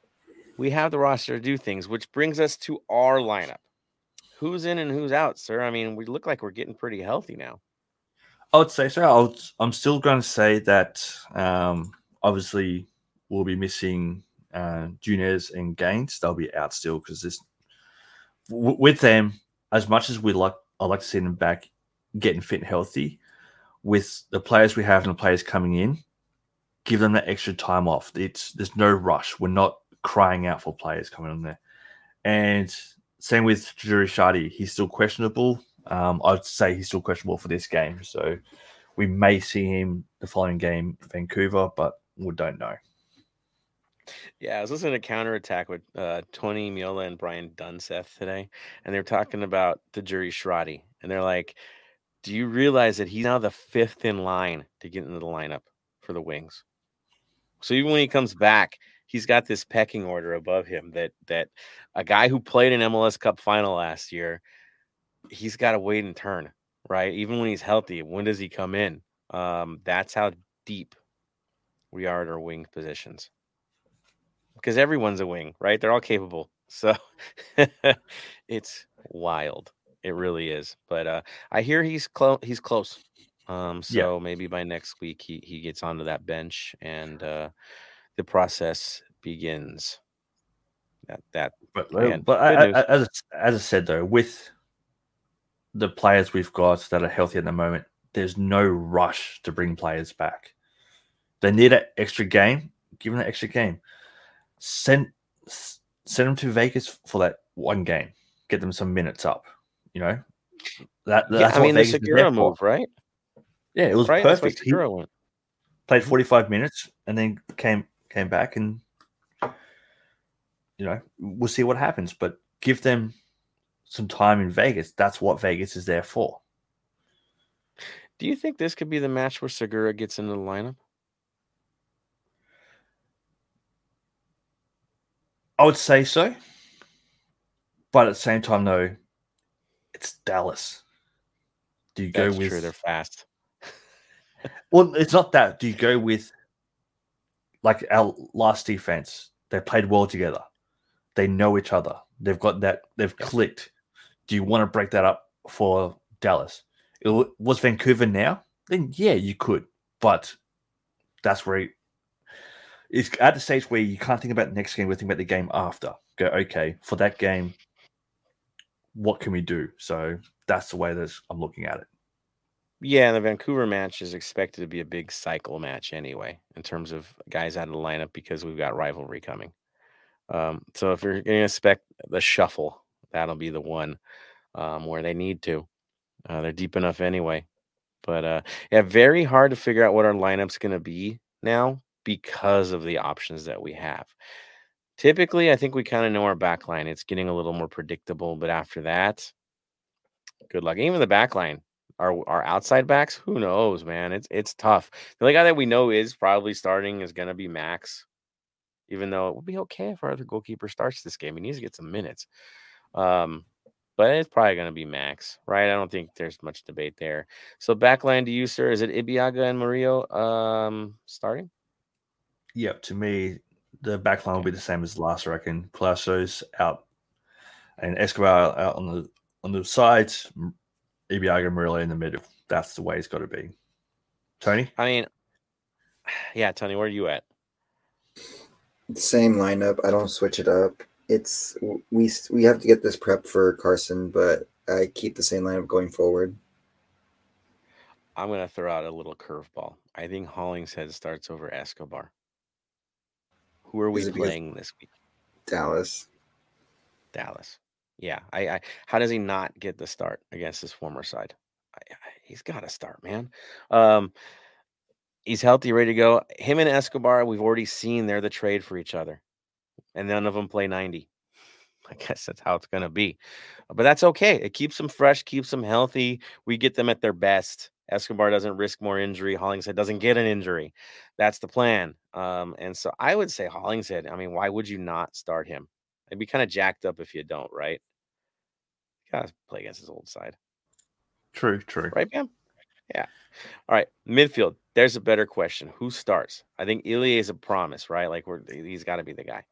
we have the roster to do things, which brings us to our lineup. Who's in and who's out, sir? I mean, we look like we're getting pretty healthy now. I would say so. I'll, I'm still going to say that um, obviously we'll be missing uh, Junez and Gaines. They'll be out still because this w- with them. As much as we like, I like to see them back getting fit and healthy. With the players we have and the players coming in, give them that extra time off. It's there's no rush. We're not crying out for players coming on there. And same with Juri Shadi. He's still questionable. Um, I'd say he's still questionable for this game. So we may see him the following game, Vancouver, but we don't know. Yeah, I was listening to Counter Attack with uh, Tony Meola and Brian Dunseth today, and they're talking about the jury Shradi, and they're like, "Do you realize that he's now the fifth in line to get into the lineup for the Wings? So even when he comes back, he's got this pecking order above him that that a guy who played an MLS Cup final last year, he's got to wait and turn, right? Even when he's healthy, when does he come in? Um, that's how deep we are at our wing positions because everyone's a wing, right? They're all capable. So it's wild. It really is. But uh I hear he's close he's close. Um Yeah. so maybe by next week he he gets onto that bench and uh the process begins. That that But, uh, Man, but I. I, as, as I said, though, with the players we've got that are healthy at the moment, there's no rush to bring players back. They need an extra game. Give them an extra game. Send send them to Vegas for that one game. Get them some minutes up. You know that. yeah, That's I mean the Vegas is there Segura for. move, right? Yeah, it was Right? Perfect. He played 45 minutes and then came came back, and you know we'll see what happens. But give them some time in Vegas. That's what Vegas is there for. Do you think this could be the match where Segura gets into the lineup? I would say so. But at the same time, though, it's Dallas. Do you That's go with true, they're fast? well, it's not that. Do you go with like our last defense? They played well together. They know each other. They've got that. They've Yes. clicked. Do you want to break that up for Dallas? It was Vancouver now? Then yeah, you could. But that's where it- it's at the stage where you can't think about the next game. We're thinking about the game after. Go okay for that game. What can we do? So that's the way that I'm looking at it. Yeah, and the Vancouver match is expected to be a big cycle match anyway, in terms of guys out of the lineup because we've got rivalry coming. Um, so if you're going to expect the shuffle, that'll be the one um, where they need to. Uh, they're deep enough anyway. But uh, yeah, very hard to figure out what our lineup's going to be now because of the options that we have. Typically, I think we kind of know our back line. It's getting a little more predictable, but after that, good luck. Even the back line, our our outside backs, who knows, man? It's it's tough. The only guy that we know is probably starting is gonna be Max, even though it would be okay if our other goalkeeper starts this game. He needs to get some minutes. Um, but it's probably gonna be Max, right? I don't think there's much debate there. So backline to you, sir. Is it Ibeagha and Murillo um starting? Yeah, to me, the back line will be the same as last. I reckon Palacios out and Escobar out on the on the sides, Ibeagha and Murillo in the middle. That's the way it's got to be. Tony, I mean, yeah, Tony, where are you at? Same lineup. I don't switch it up. It's we we have to get this prep for Carson, but I keep the same lineup going forward. I'm gonna throw out a little curveball. I think Hollingshead starts over Escobar. Who are we Is it because- playing this week? Dallas. Dallas. Yeah. I, I how does he not get the start against his former side? I, I, he's got to start, man. Um, he's healthy, ready to go. Him and Escobar, we've already seen they're the trade for each other, and none of them play 90. I guess that's how it's gonna be, but that's okay. It keeps them fresh, keeps them healthy. We get them at their best. Escobar doesn't risk more injury. Hollingshead doesn't get an injury. That's the plan. Um, and so I would say Hollingshead. I mean, why would you not start him? It'd be kind of jacked up if you don't, right? You gotta play against his old side, true, true. right, Bam? Yeah. All right, midfield. There's a better question. Who starts? I think Ilie is a promise, right? Like we're he's got to be the guy.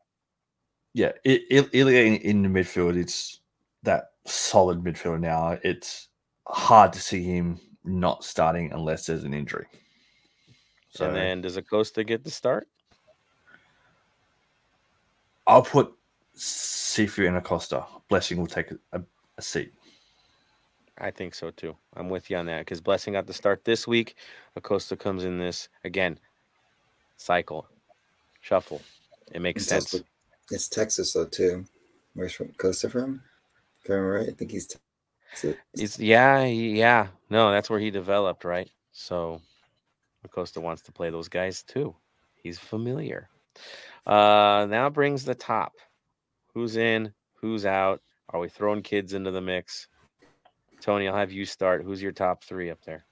Yeah, I- I- Ilie in, in the midfield, it's that solid midfielder now. It's hard to see him not starting unless there's an injury. So and then does Acosta get the start? I'll put Cifu and Acosta. Blessing will take a, a seat. I think so too. I'm with you on that because Blessing got the start this week. Acosta comes in this again. Cycle, shuffle. It makes It's sense. also- It's Texas though too. Where's from Costa from? If I remember right, I think he's Texas. It's yeah, yeah. No, that's where he developed, right? So Acosta wants to play those guys too. He's familiar. Uh now brings the top. Who's in? Who's out? Are we throwing kids into the mix? Tony, I'll have you start. Who's your top three up there?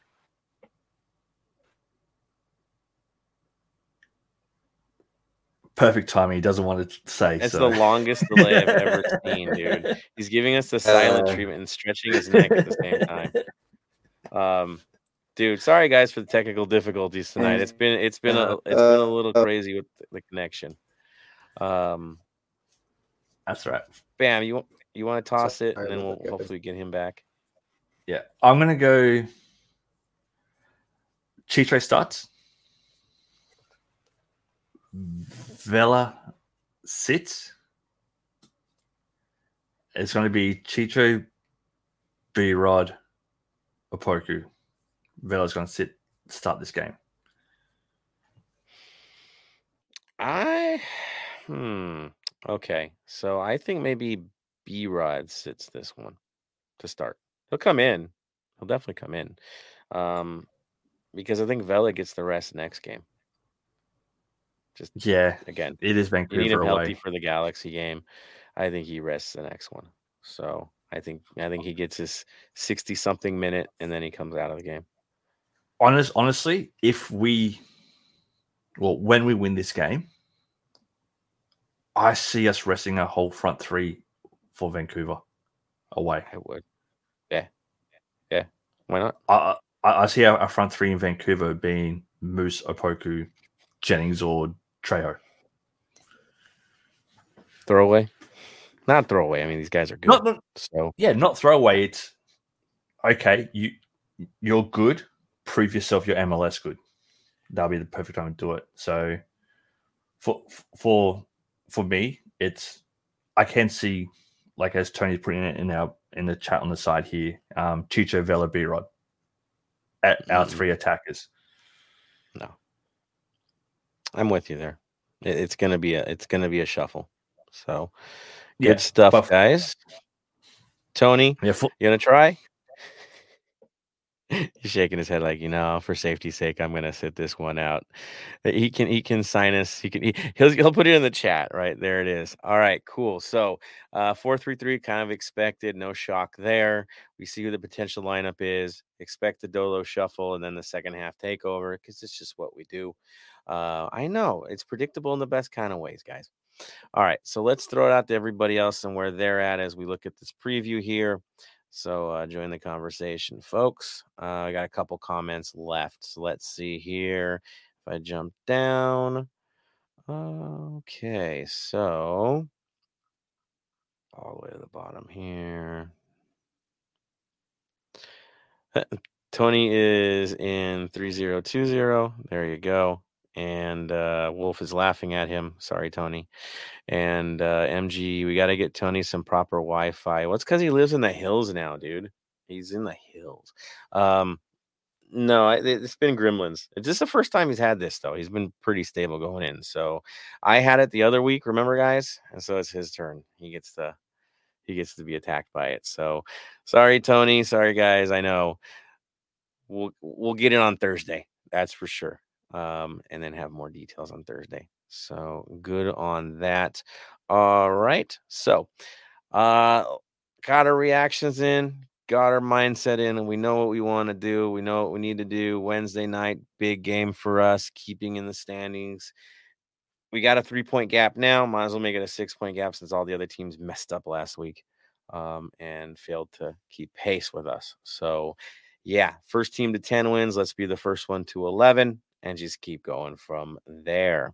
Perfect timing. He doesn't want to say. That's so. the longest delay I've ever seen, dude. He's giving us the silent Uh. treatment and stretching his neck at the same time. Um, dude, sorry guys for the technical difficulties tonight. It's been it's been a it's been a little Uh, crazy with the connection. Um, That's right. Bam, you want you want to toss it, and then we'll hopefully get him back. Yeah, I'm gonna go. Chitre starts. Vela sits. It's going to be Chicho, B Rod, Opoku. Vela's going to sit start this game. I hmm okay, so I think maybe B Rod sits this one to start. He'll come in. He'll definitely come in. Um, because I think Vela gets the rest next game. Just Yeah, again, it is you need him healthy for the Galaxy game. I think he rests the next one. So I think I think he gets his sixty something minute and then he comes out of the game. Honest, honestly, if we, well, when we win this game, I see us resting a whole front three for Vancouver away. I would. Yeah. Yeah. Why not? I I, I see our, our front three in Vancouver being Moose, Opoku, Jennings, or Trejo. Throwaway? Not throwaway. I mean, these guys are good. Not, not, so yeah, not throwaway. It's okay. You you're good. Prove yourself. You're MLS good. That'll be the perfect time to do it. So for for for me, it's I can see like as Tony's putting it in our in the chat on the side here, um, Chicho Vela B Rod at our Mm. three attackers. no. I'm with you there. It- It's gonna be a it's gonna be a shuffle. So good Yeah, stuff, guys. Tony, Yeah, you gonna try? He's shaking his head like, you know, for safety's sake, I'm gonna sit this one out. He can he can sign us. He can he, he'll he'll put it in the chat. Right there it is. All right, cool. So uh four three three kind of expected, no shock there. We see who the potential lineup is. Expect the Dolo shuffle and then the second half takeover because it's just what we do. Uh I know it's predictable in the best kind of ways, guys. All right, so let's throw it out to everybody else and where they're at as we look at this preview here. So uh, join the conversation, folks. Uh, I got a couple comments left. So let's see here. If I jump down, okay. So all the way to the bottom here. Tony is in 3020. There you go. And uh, Wolf is laughing at him. Sorry, Tony. And uh, MG, we got to get Tony some proper Wi Fi. What's because he lives in the hills now, dude? He's in the hills. Um, no, it- it's been Gremlins. It's just the first time he's had this, though. He's been pretty stable going in. So I had it the other week, remember, guys? And so it's his turn. He gets the he gets to be attacked by it. So sorry, Tony. Sorry, guys. I know. We'll we'll get it on Thursday. That's for sure. Um, and then have more details on Thursday. So good on that. All right. So uh got our reactions in, got our mindset in, and we know what we want to do. We know what we need to do. Wednesday night, big game for us, keeping in the standings. We got a three point gap now. Might as well make it a six point gap since all the other teams messed up last week um, and failed to keep pace with us. So, yeah, first team to 10 wins. Let's be the first one to 11 and just keep going from there.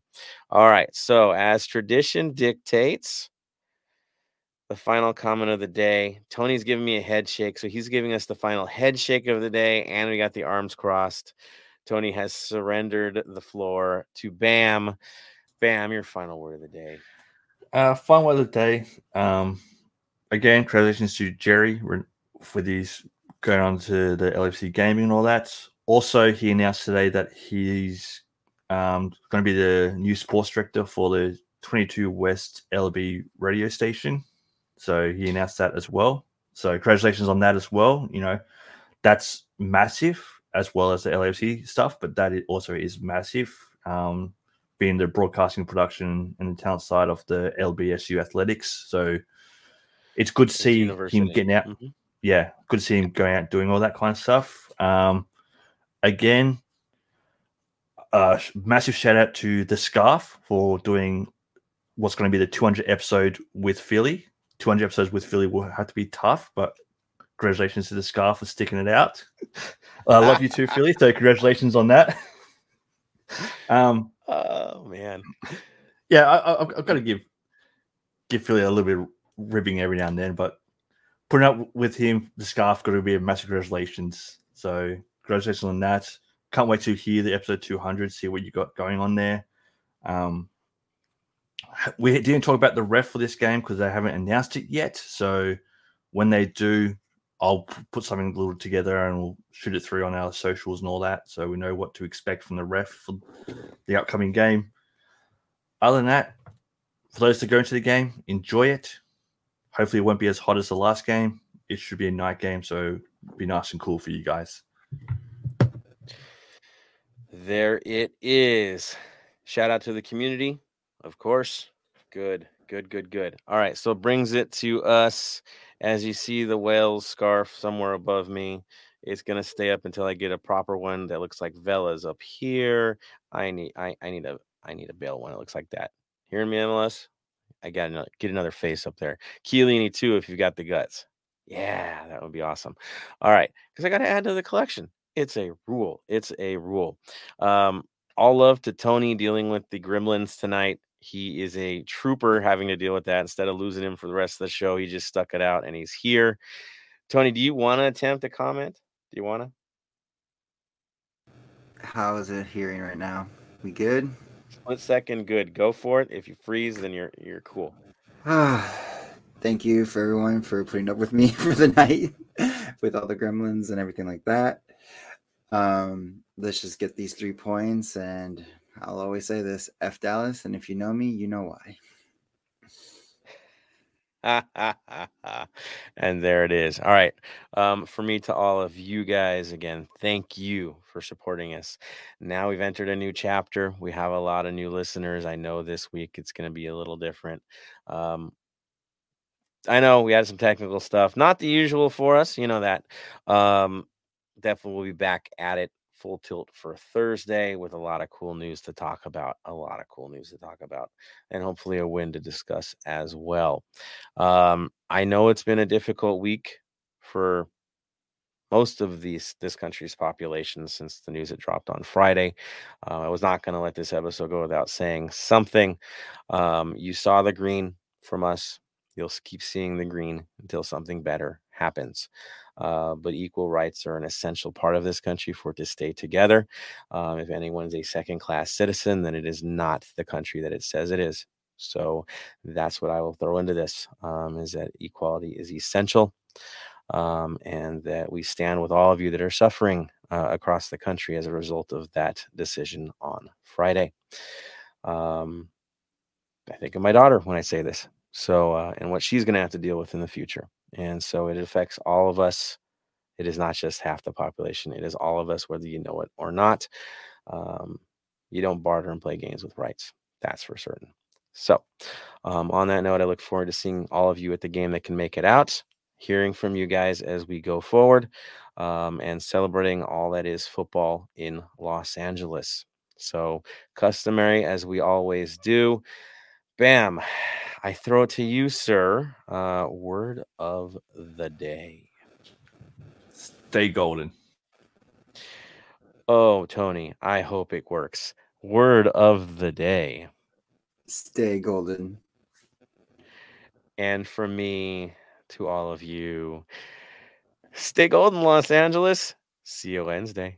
All right. So, as tradition dictates, the final comment of the day. Tony's giving me a head shake. So, he's giving us the final head shake of the day. And we got the arms crossed. Tony has surrendered the floor to Bam. Bam, your final word of the day. Uh, fun of the day. Um, again, congratulations to Jerry for these going on to the LFC gaming and all that. Also, he announced today that he's um, going to be the new sports director for the 22 West LB radio station. So he announced that as well. So congratulations on that as well. You know, that's massive as well as the LFC stuff, but that also is massive. Um, being the broadcasting production and the talent side of the LBSU athletics. So it's good to see him getting out. Mhm. Yeah, good to see him going out doing all that kind of stuff. Um, again, uh, sh- massive shout out to the Scarf for doing what's going to be the 200 episode with Philly. 200 episodes with Philly will have to be tough, but congratulations to the Scarf for sticking it out. I love you too, Philly. So congratulations on that. Um, Oh, man. yeah, I, I've got to give give Philly a little bit of ribbing every now and then, but putting up with him, the scarf got to be a massive congratulations. So congratulations on that. Can't wait to hear the episode 200, see what you got going on there. Um, we didn't talk about the ref for this game because they haven't announced it yet. So when they do, I'll put something little together and we'll shoot it through on our socials and all that, so we know what to expect from the ref for the upcoming game. Other than that, for those that go into the game, enjoy it. Hopefully, it won't be as hot as the last game. It should be a night game, so be nice and cool for you guys. There it is. Shout out to the community, of course. Good, good, good, good. All right, so brings it to us. As you see the whale's scarf somewhere above me, it's gonna stay up until I get a proper one that looks like Vela's up here. I need, I, I need a, I need a Bale one. It looks like that. Hearing me, MLS? I got to get another face up there. Chiellini too, if you've got the guts. Yeah, that would be awesome. All right, because I got to add to the collection. It's a rule. It's a rule. Um, all love to Tony dealing with the gremlins tonight. He is a trooper having to deal with that. Instead of losing him for the rest of the show, he just stuck it out and he's here. Tony, do you want to attempt a comment? Do you want to? How is it hearing right now? We good? One second, good. Go for it. If you freeze, then you're you're cool. Thank you for everyone for putting up with me for the night with all the gremlins and everything like that. Um, let's just get these three points, and I'll always say this: F Dallas, and if you know me, you know why. and there it is. All right. Um, for me to all of you guys, again, thank you for supporting us. Now we've entered a new chapter. We have a lot of new listeners. I know this week it's going to be a little different. Um, I know we had some technical stuff, not the usual for us. You know that. Um, definitely we'll be back at it full tilt for Thursday with a lot of cool news to talk about. A lot of cool news to talk about, and hopefully a win to discuss as well. Um, I know it's been a difficult week for most of these this country's population since the news had dropped on Friday. Uh, I was not going to let this episode go without saying something. Um, you saw the green from us. You'll keep seeing the green until something better happens. Uh, but equal rights are an essential part of this country for it to stay together. Um, if anyone is a second class citizen, then it is not the country that it says it is. So that's what I will throw into this um, is that equality is essential. Um, and that we stand with all of you that are suffering uh, across the country as a result of that decision on Friday. Um, I think of my daughter when I say this. So, uh, and what she's going to have to deal with in the future. And so it affects all of us. It is not just half the population, it is all of us, whether you know it or not. Um, you don't barter and play games with rights. That's for certain. So, um, on that note, I look forward to seeing all of you at the game that can make it out, hearing from you guys as we go forward, um, and celebrating all that is football in Los Angeles. So, customary as we always do. Bam. I throw it to you, sir. Uh, word of the day. Stay golden. Oh, Tony, I hope it works. Word of the day. Stay golden. And for me, to all of you, stay golden, Los Angeles. See you Wednesday.